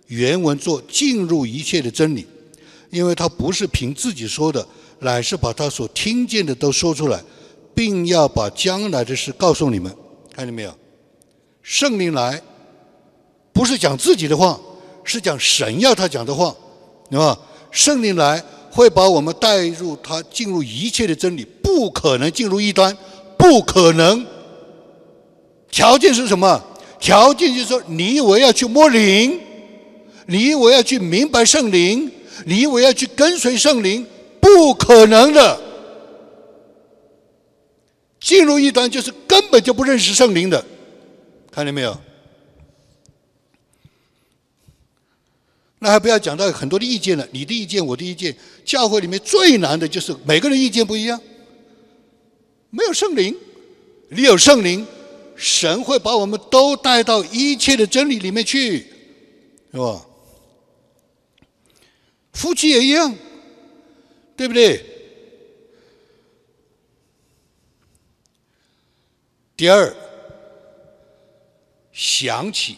原文作进入一切的真理，因为他不是凭自己说的，乃是把他所听见的都说出来，并要把将来的事告诉你们。看见没有？圣灵来，不是讲自己的话，是讲神要他讲的话，对吧？圣灵来。会把我们带入他进入一切的真理，不可能进入异端，不可能。条件是什么？条件就是说，你我要去摸灵，你我要去明白圣灵，你我要去跟随圣灵，不可能的。进入异端就是根本就不认识圣灵的，看见没有？那还不要讲到很多的意见了，你的意见，我的意见。教会里面最难的就是每个人意见不一样，没有圣灵，你有圣灵，神会把我们都带到一切的真理里面去，是吧？夫妻也一样，对不对？第二，想起，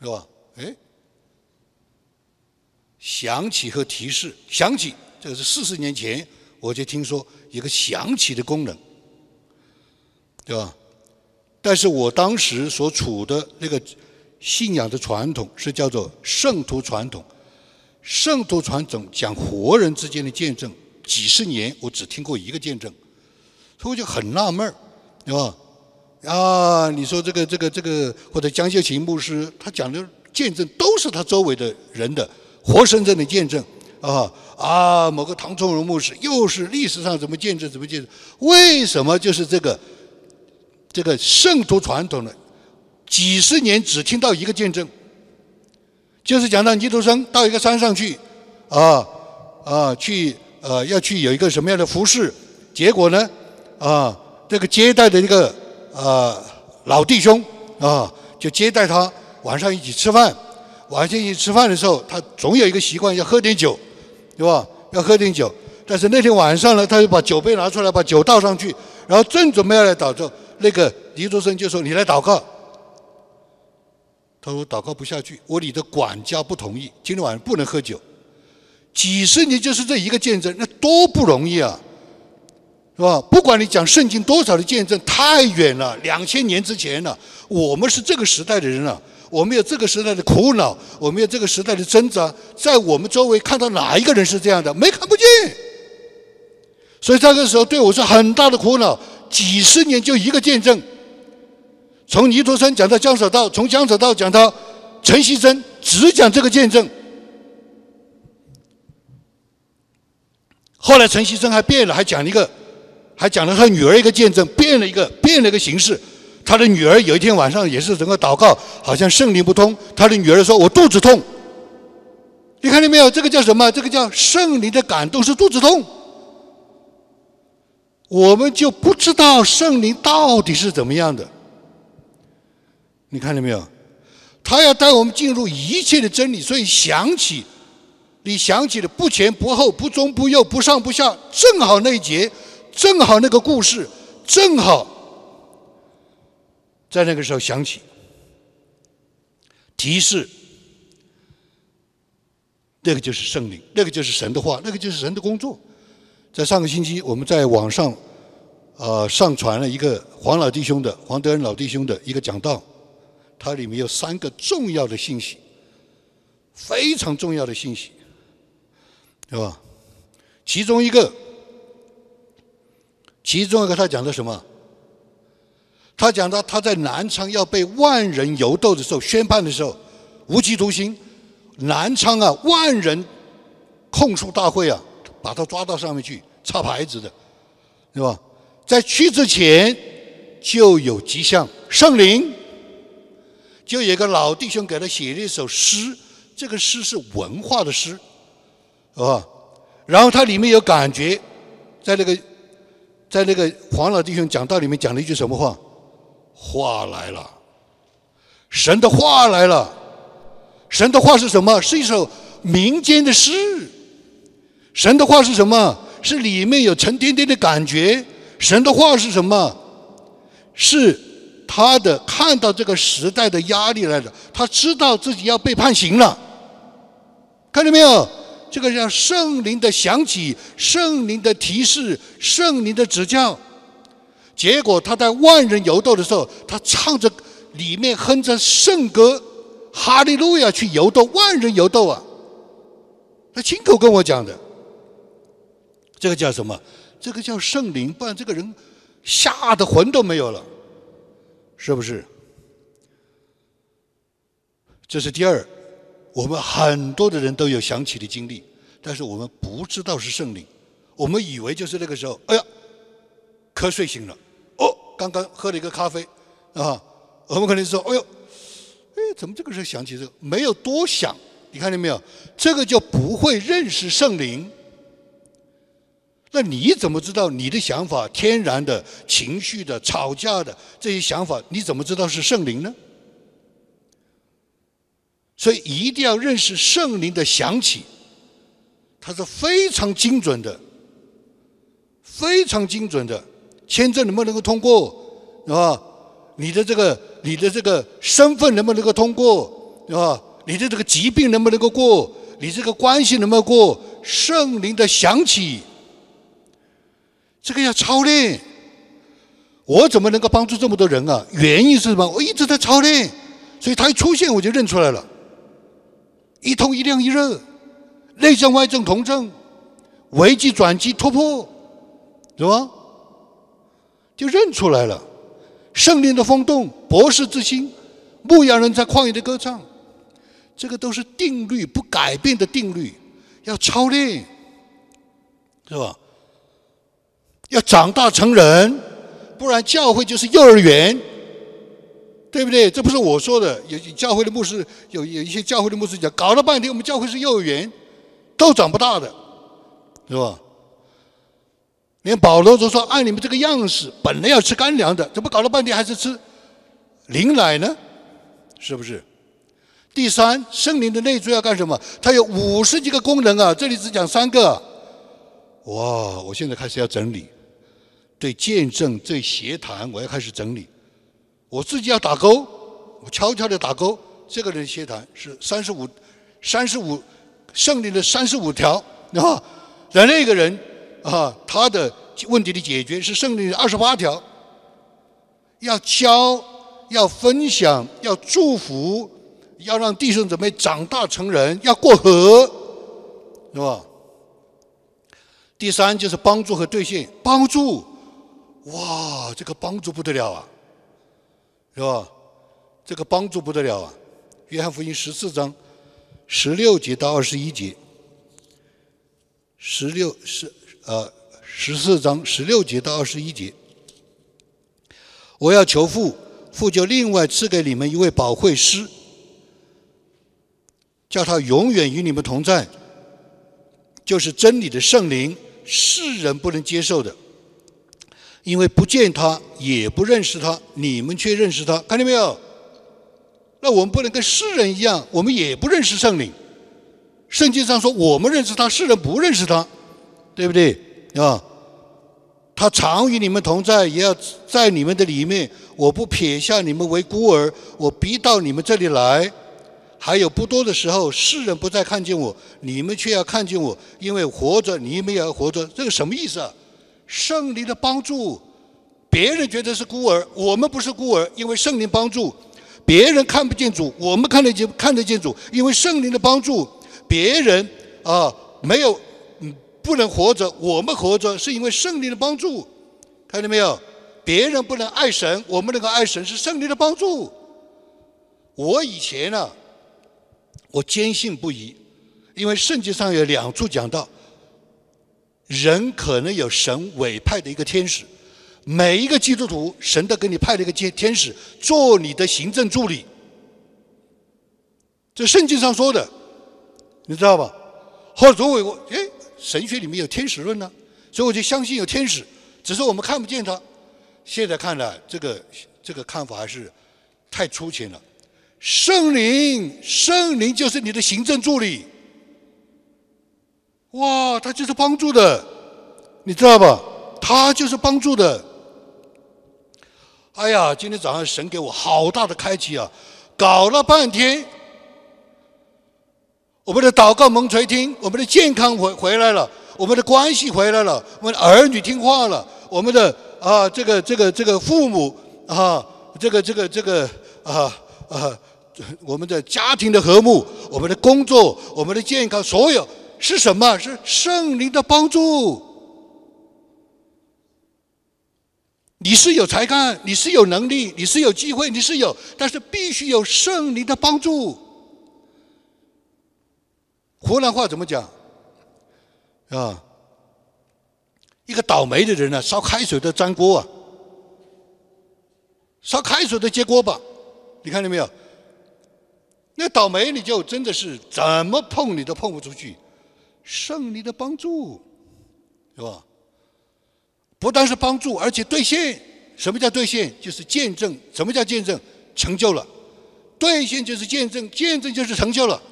是吧？哎。想起和提示，想起这个是四十年前我就听说一个想起的功能，对吧？但是我当时所处的那个信仰的传统是叫做圣徒传统，圣徒传统讲活人之间的见证，几十年我只听过一个见证，所以我就很纳闷儿，对吧？啊，你说这个这个这个或者江秀琴牧师他讲的见证都是他周围的人的。活生生的见证啊啊！某个唐崇荣牧师又是历史上怎么见证怎么见证？为什么就是这个这个圣徒传统的？几十年只听到一个见证，就是讲到尼徒生到一个山上去啊啊去呃要去有一个什么样的服饰，结果呢啊这个接待的一个啊老弟兄啊就接待他晚上一起吃饭。晚上一起吃饭的时候，他总有一个习惯要喝点酒，对吧？要喝点酒。但是那天晚上呢，他就把酒杯拿出来，把酒倒上去，然后正准备要来祷告，那个黎竹生就说：“你来祷告。”他说：“祷告不下去，我里的管家不同意，今天晚上不能喝酒。”几十年就是这一个见证，那多不容易啊，是吧？不管你讲圣经多少的见证，太远了，两千年之前了，我们是这个时代的人了。我们有这个时代的苦恼，我们有这个时代的挣扎，在我们周围看到哪一个人是这样的？没看不见。所以这个时候对我是很大的苦恼。几十年就一个见证，从尼陀山讲到江舍道，从江舍道讲到陈锡珍，只讲这个见证。后来陈锡珍还变了，还讲了一个还讲了他女儿一个见证，变了一个变了一个形式。他的女儿有一天晚上也是整个祷告，好像圣灵不通。他的女儿说：“我肚子痛。”你看见没有？这个叫什么？这个叫圣灵的感动是肚子痛。我们就不知道圣灵到底是怎么样的。你看见没有？他要带我们进入一切的真理，所以想起，你想起的不前不后、不中不右、不上不下，正好那一节，正好那个故事，正好在那个时候想起，提示，那个就是圣灵，那个就是神的话，那个就是神的工作。在上个星期，我们在网上，呃，上传了一个黄老弟兄的黄德恩老弟兄的一个讲道。它里面有三个重要的信息，非常重要的信息，对吧？其中一个，其中一个他讲的什么？他讲到他在南昌要被万人游斗的时候，宣判的时候，无期徒刑。南昌啊，万人控诉大会啊，把他抓到上面去插牌子的，对吧？在去之前就有迹象，圣灵。就有个老弟兄给他写了一首诗，这个诗是文化的诗，啊，然后他里面有感觉，在那个，在那个黄老弟兄讲道里面讲了一句什么话？话来了，神的话来了，神的话是什么？是一首民间的诗。神的话是什么？是里面有沉甸甸的感觉。神的话是什么？是。他的看到这个时代的压力来了，他知道自己要被判刑了，看到没有？这个叫圣灵的响起，圣灵的提示，圣灵的指教。结果他在万人游斗的时候，他唱着里面哼着圣歌，哈利路亚去游斗，万人游斗啊！他亲口跟我讲的，这个叫什么？这个叫圣灵，不然这个人吓得魂都没有了。是不是？这是第二，我们很多的人都有想起的经历，但是我们不知道是圣灵，我们以为就是那个时候，哎呀，瞌睡醒了，哦，刚刚喝了一个咖啡，啊，我们可能说，哎呦，哎，怎么这个时候想起这个？没有多想，你看见没有？这个就不会认识圣灵。那你怎么知道你的想法、天然的情绪的、吵架的这些想法，你怎么知道是圣灵呢？所以一定要认识圣灵的响起，它是非常精准的，非常精准的。签证能不能够通过，是吧？你的这个、你的这个身份能不能够通过，是吧？你的这个疾病能不能够过？你这个关系能不能过？圣灵的响起。这个要操练，我怎么能够帮助这么多人啊？原因是什么？我一直在操练，所以他一出现我就认出来了。一通一亮一热，内症外症同症，危机转机突破，是吧？就认出来了。圣灵的风动，博士之心，牧羊人在旷野的歌唱，这个都是定律，不改变的定律，要操练，是吧？要长大成人，不然教会就是幼儿园，对不对？这不是我说的，有教会的牧师有有一些教会的牧师讲，搞了半天我们教会是幼儿园，都长不大的，是吧？连保罗都说按你们这个样式，本来要吃干粮的，怎么搞了半天还是吃灵奶呢？是不是？第三，圣灵的内住要干什么？它有五十几个功能啊，这里只讲三个。哇！我现在开始要整理。对见证、对协谈，我要开始整理。我自己要打勾，我悄悄的打勾。这个人协谈是三十五，三十五胜利的三十五条啊。那那个人啊，他的问题的解决是胜利的二十八条。要教，要分享，要祝福，要让弟兄姊妹长大成人，要过河，是吧？第三就是帮助和兑现，帮助。哇，这个帮助不得了啊，是吧？这个帮助不得了啊！约翰福音十四章十六节到二十一节，十六是呃十四章十六节到二十一节。我要求父，父就另外赐给你们一位保惠师，叫他永远与你们同在，就是真理的圣灵，世人不能接受的，因为不见他，也不认识他，你们却认识他，看见没有？那我们不能跟世人一样，我们也不认识圣灵。圣经上说，我们认识他，世人不认识他，对不对？啊？他常与你们同在，也要在你们的里面。我不撇下你们为孤儿，我逼到你们这里来。还有不多的时候，世人不再看见我，你们却要看见我，因为活着，你们也要活着。这个什么意思啊？圣灵的帮助，别人觉得是孤儿，我们不是孤儿，因为圣灵帮助。别人看不见主，我们看得见，看得见主，因为圣灵的帮助。别人啊，没有。嗯不能活着，我们活着是因为圣灵的帮助，看见没有？别人不能爱神，我们能够爱神是圣灵的帮助。我以前呢，我坚信不疑，因为圣经上有两处讲到，人可能有神委派的一个天使，每一个基督徒，神都给你派了一个天天使做你的行政助理，这圣经上说的，你知道吧？或者我我哎。神学里面有天使论呢，所以我就相信有天使，只是我们看不见他。现在看来，这个这个看法还是太粗浅了。圣灵，圣灵就是你的行政助理。哇，他就是帮助的，你知道吧？他就是帮助的。哎呀，今天早上神给我好大的开启啊！搞了半天。我们的祷告蒙垂听，我们的健康回回来了，我们的关系回来了，我们的儿女听话了，我们的啊这个这个这个父母啊这个这个这个啊啊我们的家庭的和睦，我们的工作，我们的健康，所有是什么？是圣灵的帮助。你是有才干，你是有能力，你是有机会，你是有，但是必须有圣灵的帮助。湖南话怎么讲？啊，一个倒霉的人呢，烧开水都粘锅啊，烧开水都接锅巴，你看见没有？那倒霉你就真的是怎么碰你都碰不出去，胜利的帮助，是吧？不但是帮助，而且兑现。什么叫兑现？就是见证。什么叫见证？成就了。兑现就是见证，见证就是成就了。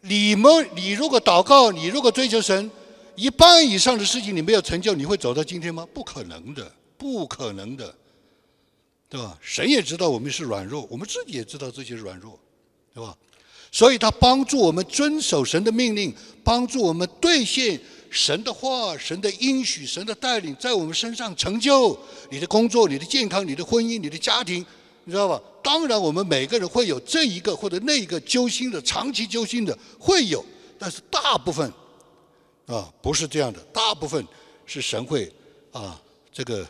你们，你如果祷告，你如果追求神，一半以上的事情你没有成就，你会走到今天吗？不可能的，不可能的，对吧？神也知道我们是软弱，我们自己也知道这些软弱，对吧？所以他帮助我们遵守神的命令，帮助我们兑现神的话、神的应许、神的带领，在我们身上成就你的工作、你的健康、你的婚姻、你的家庭。你知道吧？当然，我们每个人会有这一个或者那一个揪心的、长期揪心的，会有。但是大部分啊，不是这样的。大部分是神会啊，这个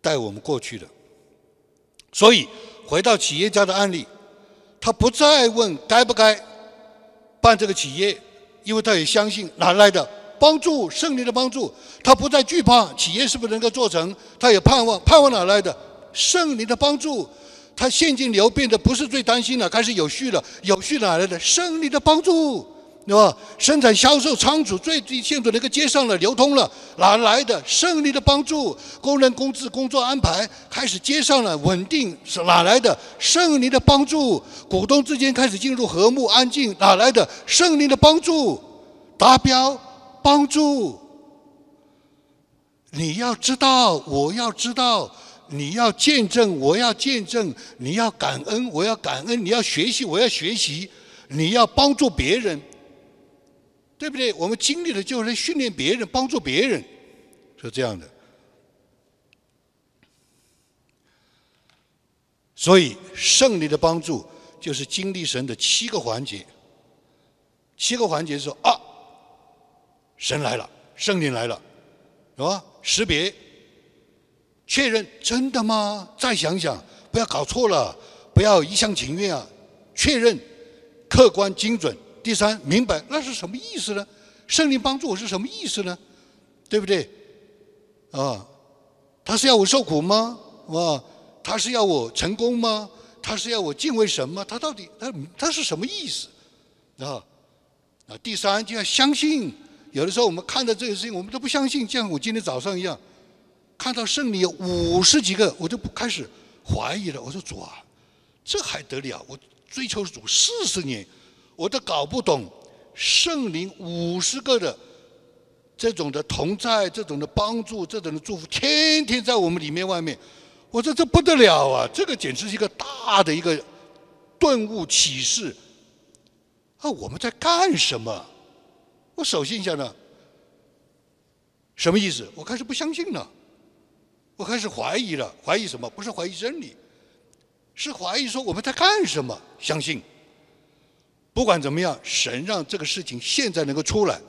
带我们过去的。所以回到企业家的案例，他不再问该不该办这个企业，因为他也相信哪来的帮助、胜利的帮助。他不再惧怕企业是不是能够做成，他也盼望盼望哪来的胜利的帮助。他现金流变得不是最担心了，开始有序了。有序哪来的？胜利的帮助，对吧？生产、销售、仓储最低限度能够接上了，流通了，哪来的？胜利的帮助，工人工资、工作安排开始接上了，稳定是哪来的？胜利的帮助，股东之间开始进入和睦安静，哪来的？胜利的帮助，达标帮助。你要知道，我要知道。你要见证，我要见证；你要感恩，我要感恩；你要学习，我要学习；你要帮助别人，对不对？我们经历的就是训练别人，帮助别人，是这样的。所以胜利的帮助就是经历神的七个环节。七个环节是说啊，神来了，圣灵来了，是吧？识别。确认真的吗？再想想，不要搞错了，不要一厢情愿啊！确认，客观精准。第三，明白那是什么意思呢？圣灵帮助我是什么意思呢？对不对？啊，他是要我受苦吗？啊，他是要我成功吗？他是要我敬畏神吗？他到底他他是什么意思？啊，啊，第三就要相信。有的时候我们看到这个事情，我们都不相信，像我今天早上一样，看到圣灵有五十几个，我就不开始怀疑了。我说主啊，这还得了？我追求主四十年，我都搞不懂圣灵五十个的这种的同在，这种的帮助，这种的祝福，天天在我们里面外面。我说这不得了啊！这个简直是一个大的一个顿悟启示。啊，我们在干什么？我首先想呢，什么意思？我开始不相信了，我开始怀疑了。怀疑什么？不是怀疑真理，是怀疑说我们在干什么？相信，不管怎么样，神让这个事情现在能够出来，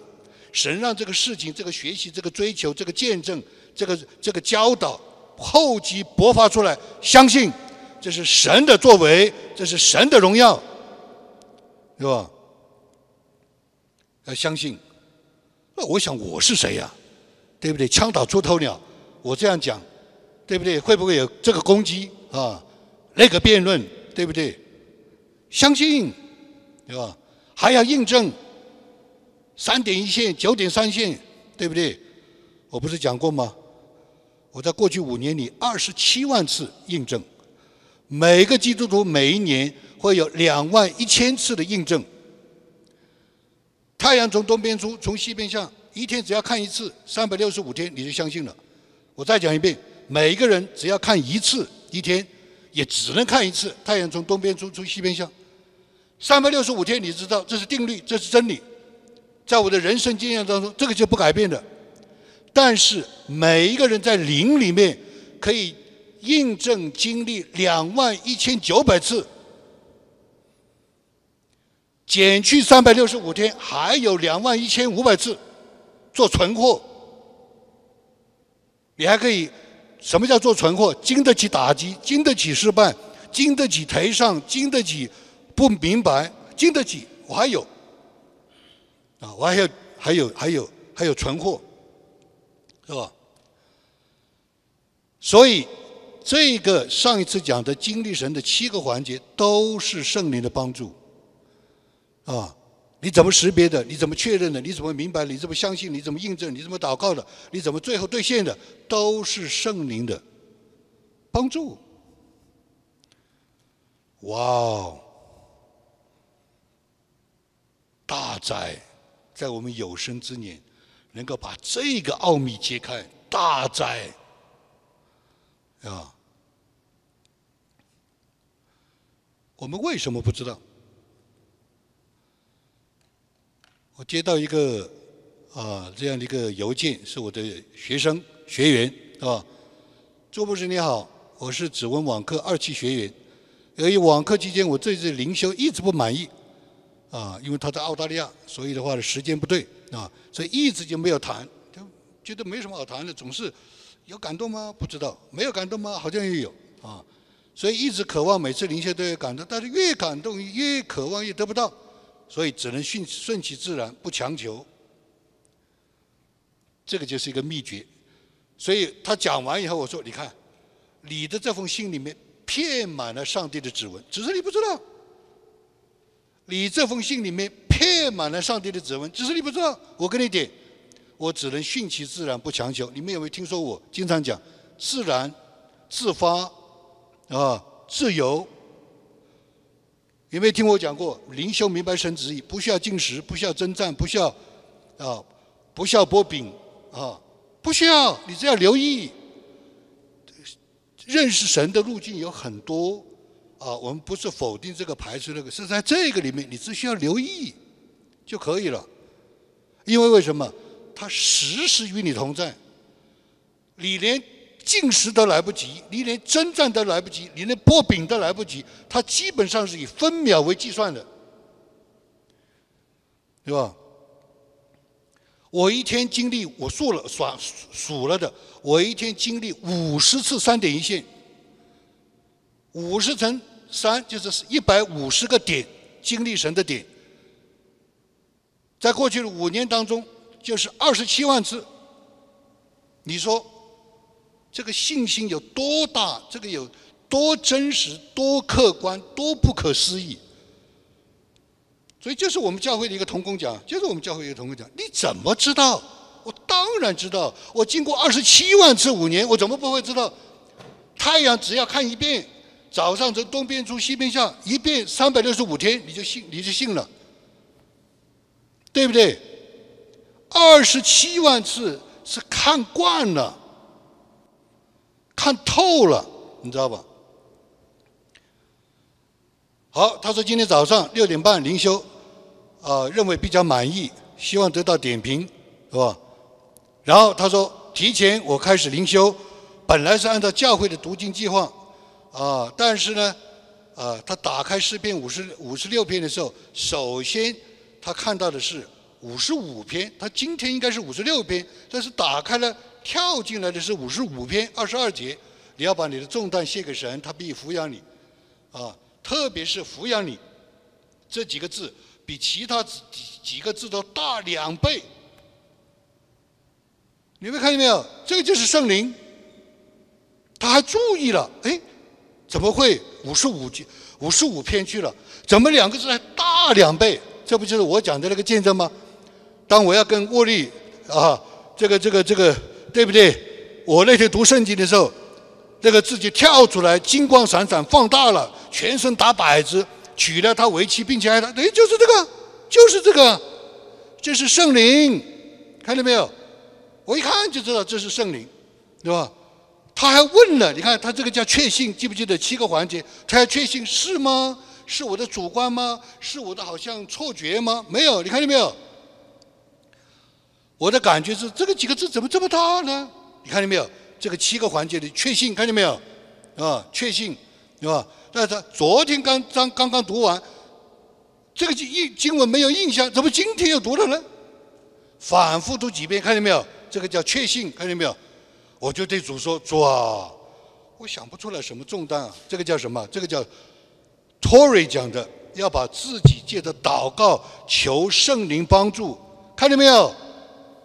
神让这个事情、这个学习、这个追求、这个见证、这个这个教导厚积薄发出来，相信这是神的作为，这是神的荣耀，是吧？要相信，那我想我是谁呀？对不对？枪打出头鸟，我这样讲，对不对？会不会有这个攻击啊？那个辩论，对不对？相信，对吧？还要印证，三点一线、九点三线，对不对？我不是讲过吗？我在过去五年里二十七万次印证，每个基督徒每一年会有两万一千次的印证。太阳从东边出，从西边下，一天只要看一次，三百六十五天你就相信了。我再讲一遍，每一个人只要看一次，一天也只能看一次。太阳从东边出，从西边下，三百六十五天，你知道这是定律，这是真理。在我的人生经验当中，这个就不改变的。但是每一个人在灵里面可以印证经历两万一千九百次。减去三百六十五天，还有两万一千五百次做存货，你还可以什么叫做存货？经得起打击，经得起失败，经得起台上，经得起不明白，经得起。我还有啊，我还有还有还有还有存货，是吧？所以这个上一次讲的经历神的七个环节，都是圣灵的帮助。啊，你怎么识别的？你怎么确认的？你怎么明白？你怎么相信？你怎么印证？你怎么祷告的？你怎么最后兑现的？都是圣灵的帮助。哇哦，大哉，在我们有生之年，能够把这个奥秘揭开，大哉啊！我们为什么不知道？我接到一个啊这样的一个邮件，是我的学生学员，是吧？周博士你好，我是指纹网课二期学员。由于网课期间我这次灵修一直不满意，啊，因为他在澳大利亚，所以的话呢时间不对啊，所以一直就没有谈，就觉得没什么好谈的，总是有感动吗？不知道，没有感动吗？好像也有啊，所以一直渴望每次灵修都有感动，但是越感动越渴望越得不到。所以只能顺顺其自然，不强求。这个就是一个秘诀。所以他讲完以后，我说：“你看，你的这封信里面骗满了上帝的指纹，只是你不知道。你这封信里面骗满了上帝的指纹，只是你不知道。我跟你点，我只能顺其自然，不强求。你们有没有听说我经常讲自然、自发啊、自由？”有没有听我讲过？灵修明白神旨意，不需要进食，不需要征战，不需要啊，不需要剥饼啊，不需要。你只要留意，认识神的路径有很多啊。我们不是否定这个、排斥那个，是在这个里面，你只需要留意就可以了。因为为什么？他时时与你同在，你连。进食都来不及，你连征战都来不及，你连剥饼都来不及，它基本上是以分秒为计算的，对吧？我一天经历，我数了数数了的，我一天经历五十次三点一线，五十层三就是一百五十个点经历神的点，在过去的五年当中，就是二十七万次。你说这个信心有多大？这个有多真实、多客观、多不可思议？所以，就是我们教会的一个同工讲，就是我们教会一个同工讲，你怎么知道？我当然知道，我经过二十七万次五年，我怎么不会知道？太阳只要看一遍，早上从东边出西边下，一遍三百六十五天，你就信，你就信了，对不对？二十七万次是看惯了，看透了，你知道吧？好，他说今天早上六点半灵修，啊，认为比较满意，希望得到点评，是吧？然后他说，提前我开始灵修，本来是按照教会的读经计划，啊，但是呢，啊，他打开诗篇五十五十六篇的时候，首先他看到的是五十五篇，他今天应该是五十六篇，但是打开了跳进来的是五十五篇二十二节，你要把你的重担卸给神，他必抚养你，啊，特别是抚养你这几个字，比其他几几个字都大两倍。你们看见没有？这个就是圣灵，他还注意了，哎，怎么会五十五句、五十五篇去了？怎么两个字还大两倍？这不就是我讲的那个见证吗？当我要跟沃利啊，这个、这个、这个，对不对？我那天读圣经的时候，那个字就跳出来，金光闪闪，放大了，全身打摆子，娶了他为妻，并且爱他，哎，就是这个，就是这个，这是圣灵，看到没有？我一看就知道这是圣灵，对吧？他还问了，你看他这个叫确信，记不记得七个环节？他要确信是吗？是我的主观吗？是我的好像错觉吗？没有，你看见没有？我的感觉是这个几个字怎么这么大呢？你看见没有？这个七个环节的确信，看见没有？啊，确信，对吧？但是他昨天刚刚刚刚读完，这个经经文没有印象，怎么今天又读了呢？反复读几遍，看见没有？这个叫确信，看见没有？我就对主说：“主啊，我想不出来什么重担啊。”这个叫什么？这个叫 Tory 讲的，要把自己借着祷告求圣灵帮助，看见没有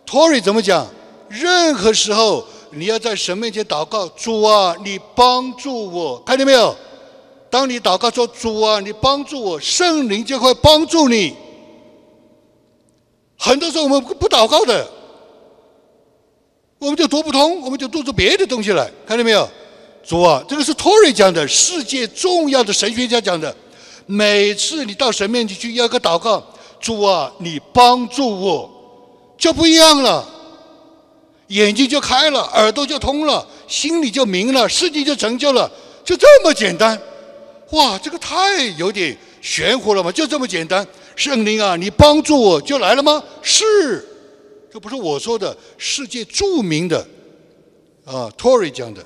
？Tory 怎么讲？任何时候你要在神面前祷告，主啊，你帮助我，看见没有？当你祷告说：“主啊，你帮助我”，圣灵就会帮助你。很多时候我们不祷告的。我们就读不通，我们就读出别的东西来，看见没有？主啊，这个是托瑞讲的，世界重要的神学家讲的。每次你到神面前去要个祷告，主啊，你帮助我，就不一样了。眼睛就开了，耳朵就通了，心里就明了，事情就成就了，就这么简单。哇，这个太有点玄乎了嘛，就这么简单。圣灵啊，你帮助我就来了吗？是。这不是我说的，世界著名的啊，Tory 讲的。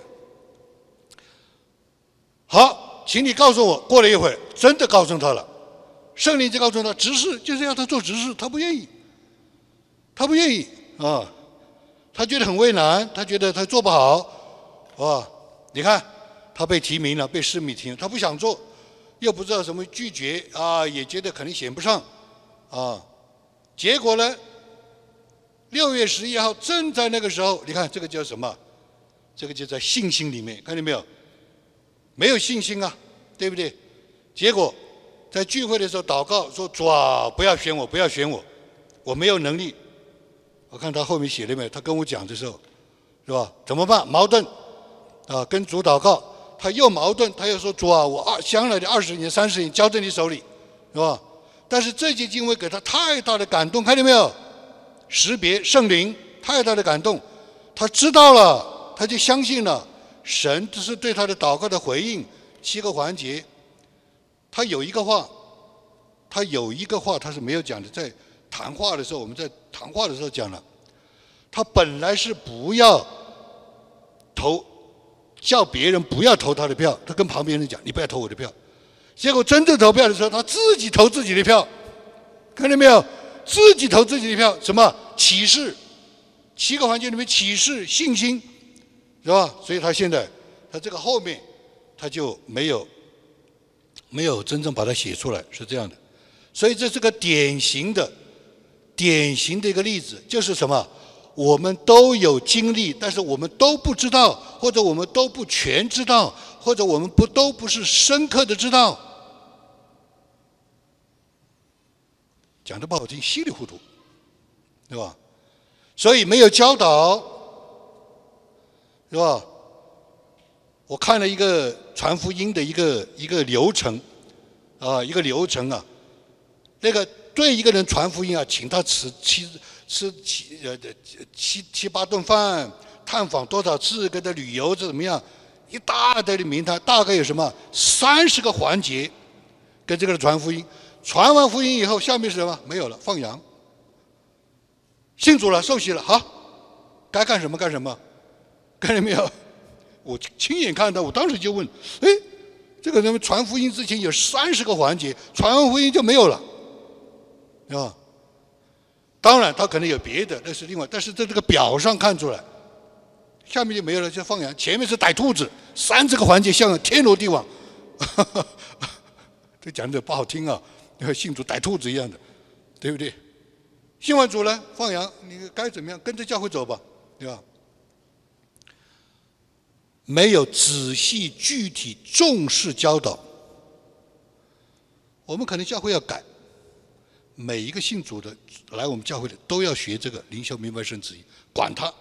好，请你告诉我，过了一会，真的告诉他了，圣灵就告诉他，执事就是要他做执事，他不愿意，他不愿意啊，他觉得很为难，他觉得他做不好，啊，你看他被提名了，被市民提名，他不想做，又不知道什么拒绝啊，也觉得可能选不上，啊，结果呢？六月十一号，正在那个时候，你看这个叫什么？这个就在信心里面，看见没有？没有信心啊，对不对？结果在聚会的时候祷告说：“主啊，不要选我，不要选我，我没有能力。”我看他后面写了没有？他跟我讲的时候，是吧？怎么办？矛盾啊！跟主祷告，他又矛盾，他又说：“主啊，我二将来的二十年、三十年交在你手里，是吧？”但是这些经文给他太大的感动，看见没有？识别圣灵太大的感动，他知道了，他就相信了，神这是对他的祷告的回应。七个环节，他有一个话，他有一个话他是没有讲的，在谈话的时候，我们在谈话的时候讲了，他本来是不要投，叫别人不要投他的票，他跟旁边人讲，你不要投我的票，结果真正投票的时候，他自己投自己的票，看见没有？自己投自己的票，什么启示？七个环节里面启示信心，是吧？所以他现在，他这个后面他就没有没有真正把它写出来，是这样的。所以这是个典型的典型的一个例子，就是什么？我们都有经历，但是我们都不知道，或者我们都不全知道，或者我们不都不是深刻的知道。讲的不好听，稀里糊涂，对吧？所以没有教导，是吧？我看了一个传福音的一个一个流程，啊，一个流程啊，那个对一个人传福音啊，请他吃七吃七呃七七八顿饭，探访多少次，跟他旅游这怎么样？一大堆的名单，大概有什么三十个环节，跟这个人传福音。传完福音以后，下面是什么？没有了，放羊。信主了，受洗了，好，该干什么干什么，看见没有？我亲眼看到，我当时就问：哎，这个人传福音之前有三十个环节，传完福音就没有了，啊？当然，他可能有别的，那是另外。但是在这个表上看出来，下面就没有了，就放羊。前面是逮兔子，三十个环节像天罗地网，[LAUGHS] 这讲的不好听啊。和信主逮兔子一样的，对不对？信完主了，放羊，你该怎么样？跟着教会走吧，对吧？没有仔细具体重视教导，我们可能教会要改。每一个信主的来我们教会的都要学这个灵修明白圣旨意，管他，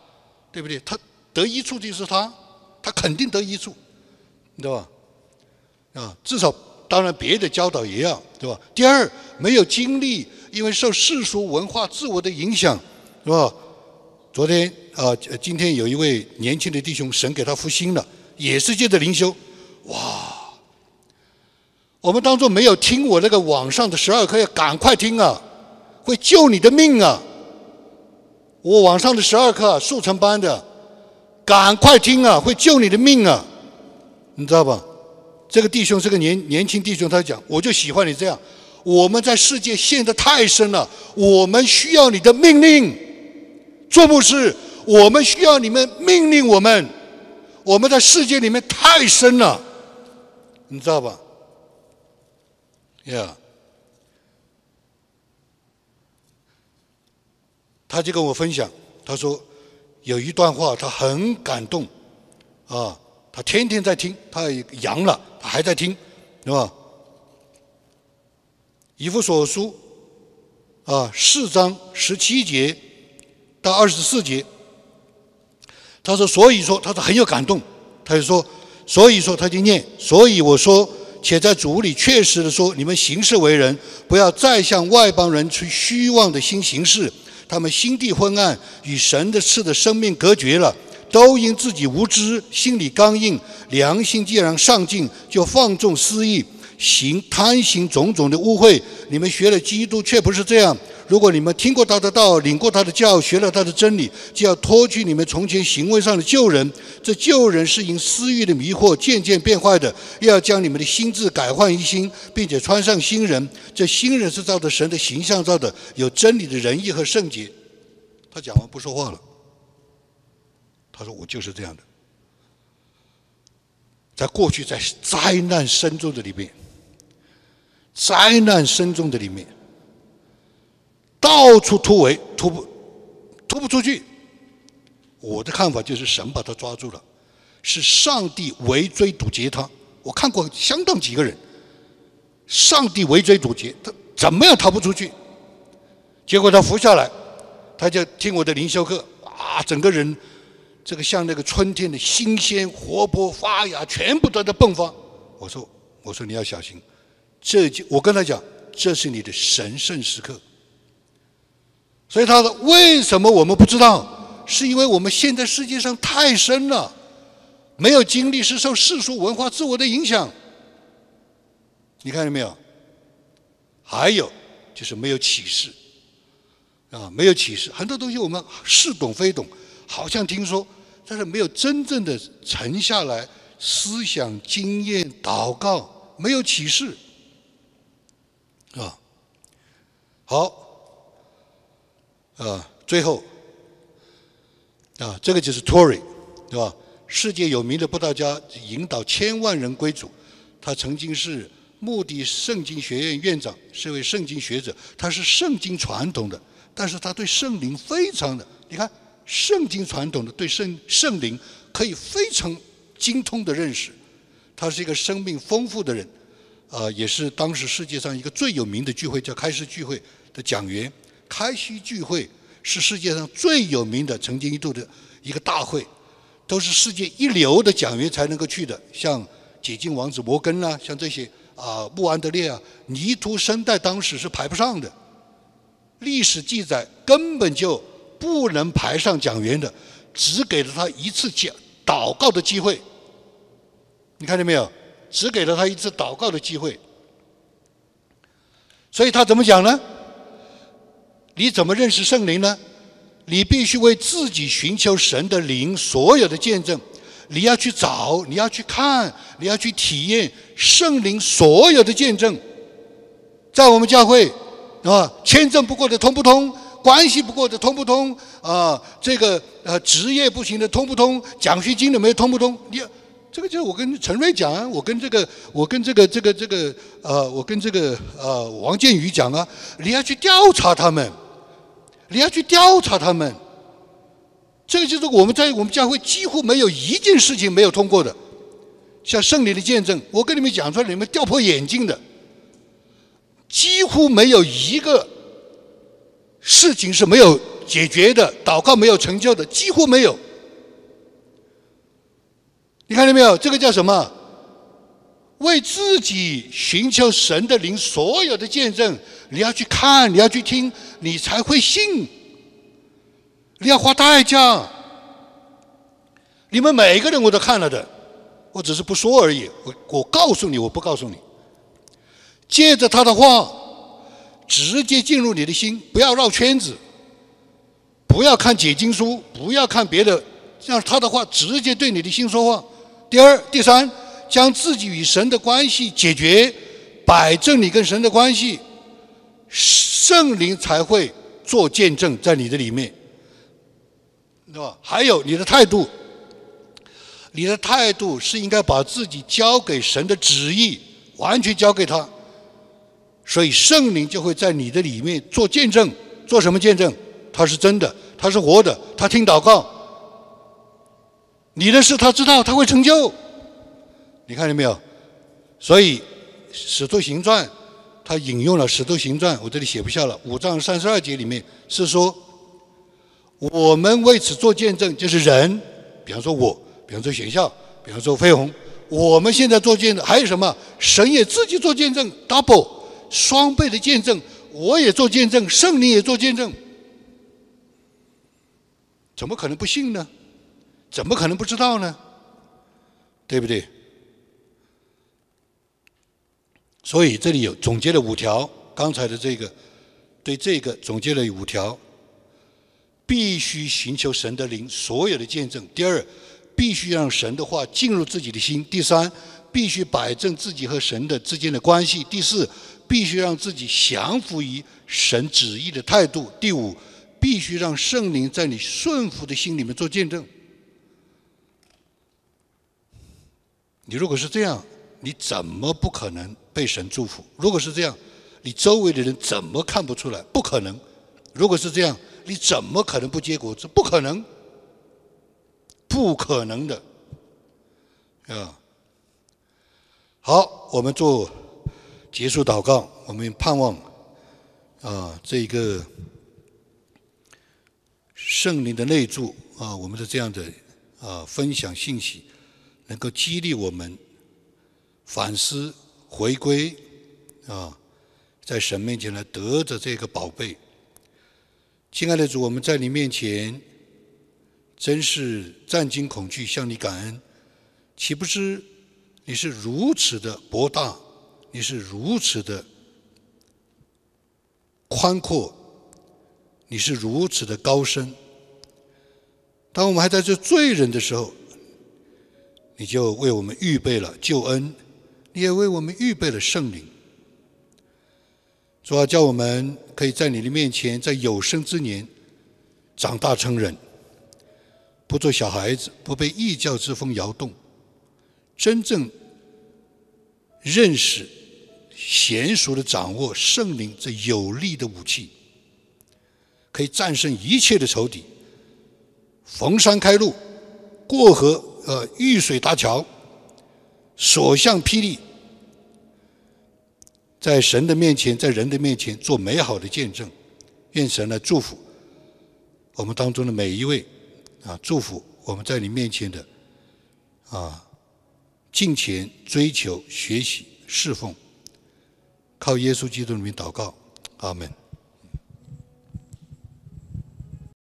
对不对？他得益处就是他，他肯定得益处，对吧？啊，至少。当然，别的教导也要，对吧？第二，没有经历，因为受世俗文化、自我的影响，是吧？昨天啊，今天有一位年轻的弟兄，神给他复兴了，也是借着灵修，哇！我们当中没有听我那个网上的十二课，要赶快听啊，会救你的命啊！我网上的十二课速成班的，赶快听啊，会救你的命啊，你知道吧？这个弟兄是个年年轻弟兄，他讲：“我就喜欢你这样。我们在世界陷得太深了，我们需要你的命令。做牧师，我们需要你们命令我们。我们在世界里面太深了，你知道吧？呀，他就跟我分享，他说有一段话，他很感动，啊。”他天天在听，他也阳了，还在听，是吧？以弗所书啊，四章十七节到二十四节，他说，所以说，他说很有感动，他就说，所以说，他就念，所以我说，且在主里确实的说，你们行事为人，不要再向外邦人去虚妄的心行事，他们心地昏暗，与神的赐的生命隔绝了。都因自己无知，心里刚硬，良心既然上进，就放纵私意，行贪行种种的污秽。你们学了基督，却不是这样。如果你们听过他的道，领过他的教，学了他的真理，就要脱去你们从前行为上的旧人。这旧人是因私欲的迷惑渐渐变坏的，又要将你们的心智改换一新，并且穿上新人。这新人是照着神的形象造的，有真理的仁义和圣洁。他讲完不说话了。他说：“我就是这样的，在过去，在灾难深重的里面，灾难深重的里面，到处突围，突不突不出去。我的看法就是神把他抓住了，是上帝围追堵截他。我看过相当几个人，上帝围追堵截他，怎么样逃不出去？结果他伏下来，他就听我的灵修课啊，整个人。”这个像那个春天的新鲜、活泼、发芽，全部都在迸发。我说：“我说你要小心，这就我跟他讲，这是你的神圣时刻。”所以他说：“为什么我们不知道？是因为我们现在世界上太深了，没有经历，是受世俗文化、自我的影响。你看见没有？还有就是没有启示啊，没有启示，很多东西我们似懂非懂。”好像听说，但是没有真正的沉下来思想、经验、祷告，没有启示，啊，好，啊，最后，啊，这个就是 Tory，对吧？世界有名的布道家，引导千万人归主。他曾经是穆迪圣经学院院长，是位圣经学者。他是圣经传统的，但是他对圣灵非常的，你看。圣经传统的对圣圣灵可以非常精通的认识。他是一个生命丰富的人，啊，也是当时世界上一个最有名的聚会，叫开市聚会的讲员。开西聚会是世界上最有名的，曾经一度的一个大会，都是世界一流的讲员才能够去的，像解禁王子摩根啦，像这些啊，穆安德烈啊，泥土生代当时是排不上的，历史记载根本就不能排上讲员的，只给了他一次讲祷告的机会。你看见没有？只给了他一次祷告的机会，所以他怎么讲呢？你怎么认识圣灵呢？你必须为自己寻求神的灵所有的见证，你要去找，你要去看，你要去体验圣灵所有的见证。在我们教会，啊，签证不过的通不通？关系不过的通不通？啊，这个呃职业不行的通不通？奖学金的没有通不通？你。这个就是我跟陈瑞讲啊，我跟这个，我跟这个这个这个，呃，我跟这个呃王建宇讲啊，你要去调查他们，你要去调查他们。这个就是我们在我们教会几乎没有一件事情没有通过的，像圣灵的见证，我跟你们讲出来，你们掉破眼镜的，几乎没有一个事情是没有解决的，祷告没有成就的，几乎没有。你看见没有？这个叫什么？为自己寻求神的灵，所有的见证，你要去看，你要去听，你才会信。你要花代价。你们每一个人我都看了的，我只是不说而已。我我告诉你，我不告诉你。借着他的话，直接进入你的心，不要绕圈子，不要看解经书，不要看别的，让他的话直接对你的心说话。第二、第三，将自己与神的关系解决，摆正你跟神的关系，圣灵才会做见证在你的里面，对吧？还有你的态度，你的态度是应该把自己交给神的旨意，完全交给他，所以圣灵就会在你的里面做见证，做什么见证？他是真的，他是活的，他听祷告。你的事他知道，他会成就。你看见没有？所以《使徒行传》他引用了《使徒行传》，我这里写不下了。五章三十二节里面是说，我们为此做见证，就是人，比方说我，比方说学校，比方说飞鸿，我们现在做见证，还有什么？神也自己做见证，double 双倍的见证，我也做见证，圣灵也做见证，怎么可能不信呢？怎么可能不知道呢？对不对？所以这里有总结了五条，刚才的这个对这个总结了五条：必须寻求神的灵，所有的见证；第二，必须让神的话进入自己的心；第三，必须摆正自己和神的之间的关系；第四，必须让自己降服于神旨意的态度；第五，必须让圣灵在你顺服的心里面做见证。你如果是这样，你怎么不可能被神祝福？如果是这样，你周围的人怎么看不出来？不可能。如果是这样，你怎么可能不结果子？不可能，不可能的，啊！好，我们做结束祷告。我们盼望啊，这一个圣灵的内助啊，我们的这样的啊分享信息。能够激励我们反思、回归啊，在神面前来得着这个宝贝。亲爱的主，我们在你面前真是战惊恐惧，向你感恩。岂不知你是如此的博大，你是如此的宽阔，你是如此的高深。当我们还在这罪人的时候，你就为我们预备了救恩，你也为我们预备了圣灵。主要叫我们可以在你的面前，在有生之年长大成人，不做小孩子，不被异教之风摇动，真正认识、娴熟的掌握圣灵这有力的武器，可以战胜一切的仇敌，逢山开路，过河呃遇水搭桥，所向披靡，在神的面前，在人的面前做美好的见证。愿神来祝福我们当中的每一位啊，祝福我们在你面前的啊，敬虔、追求、学习、侍奉，靠耶稣基督里面祷告，阿门。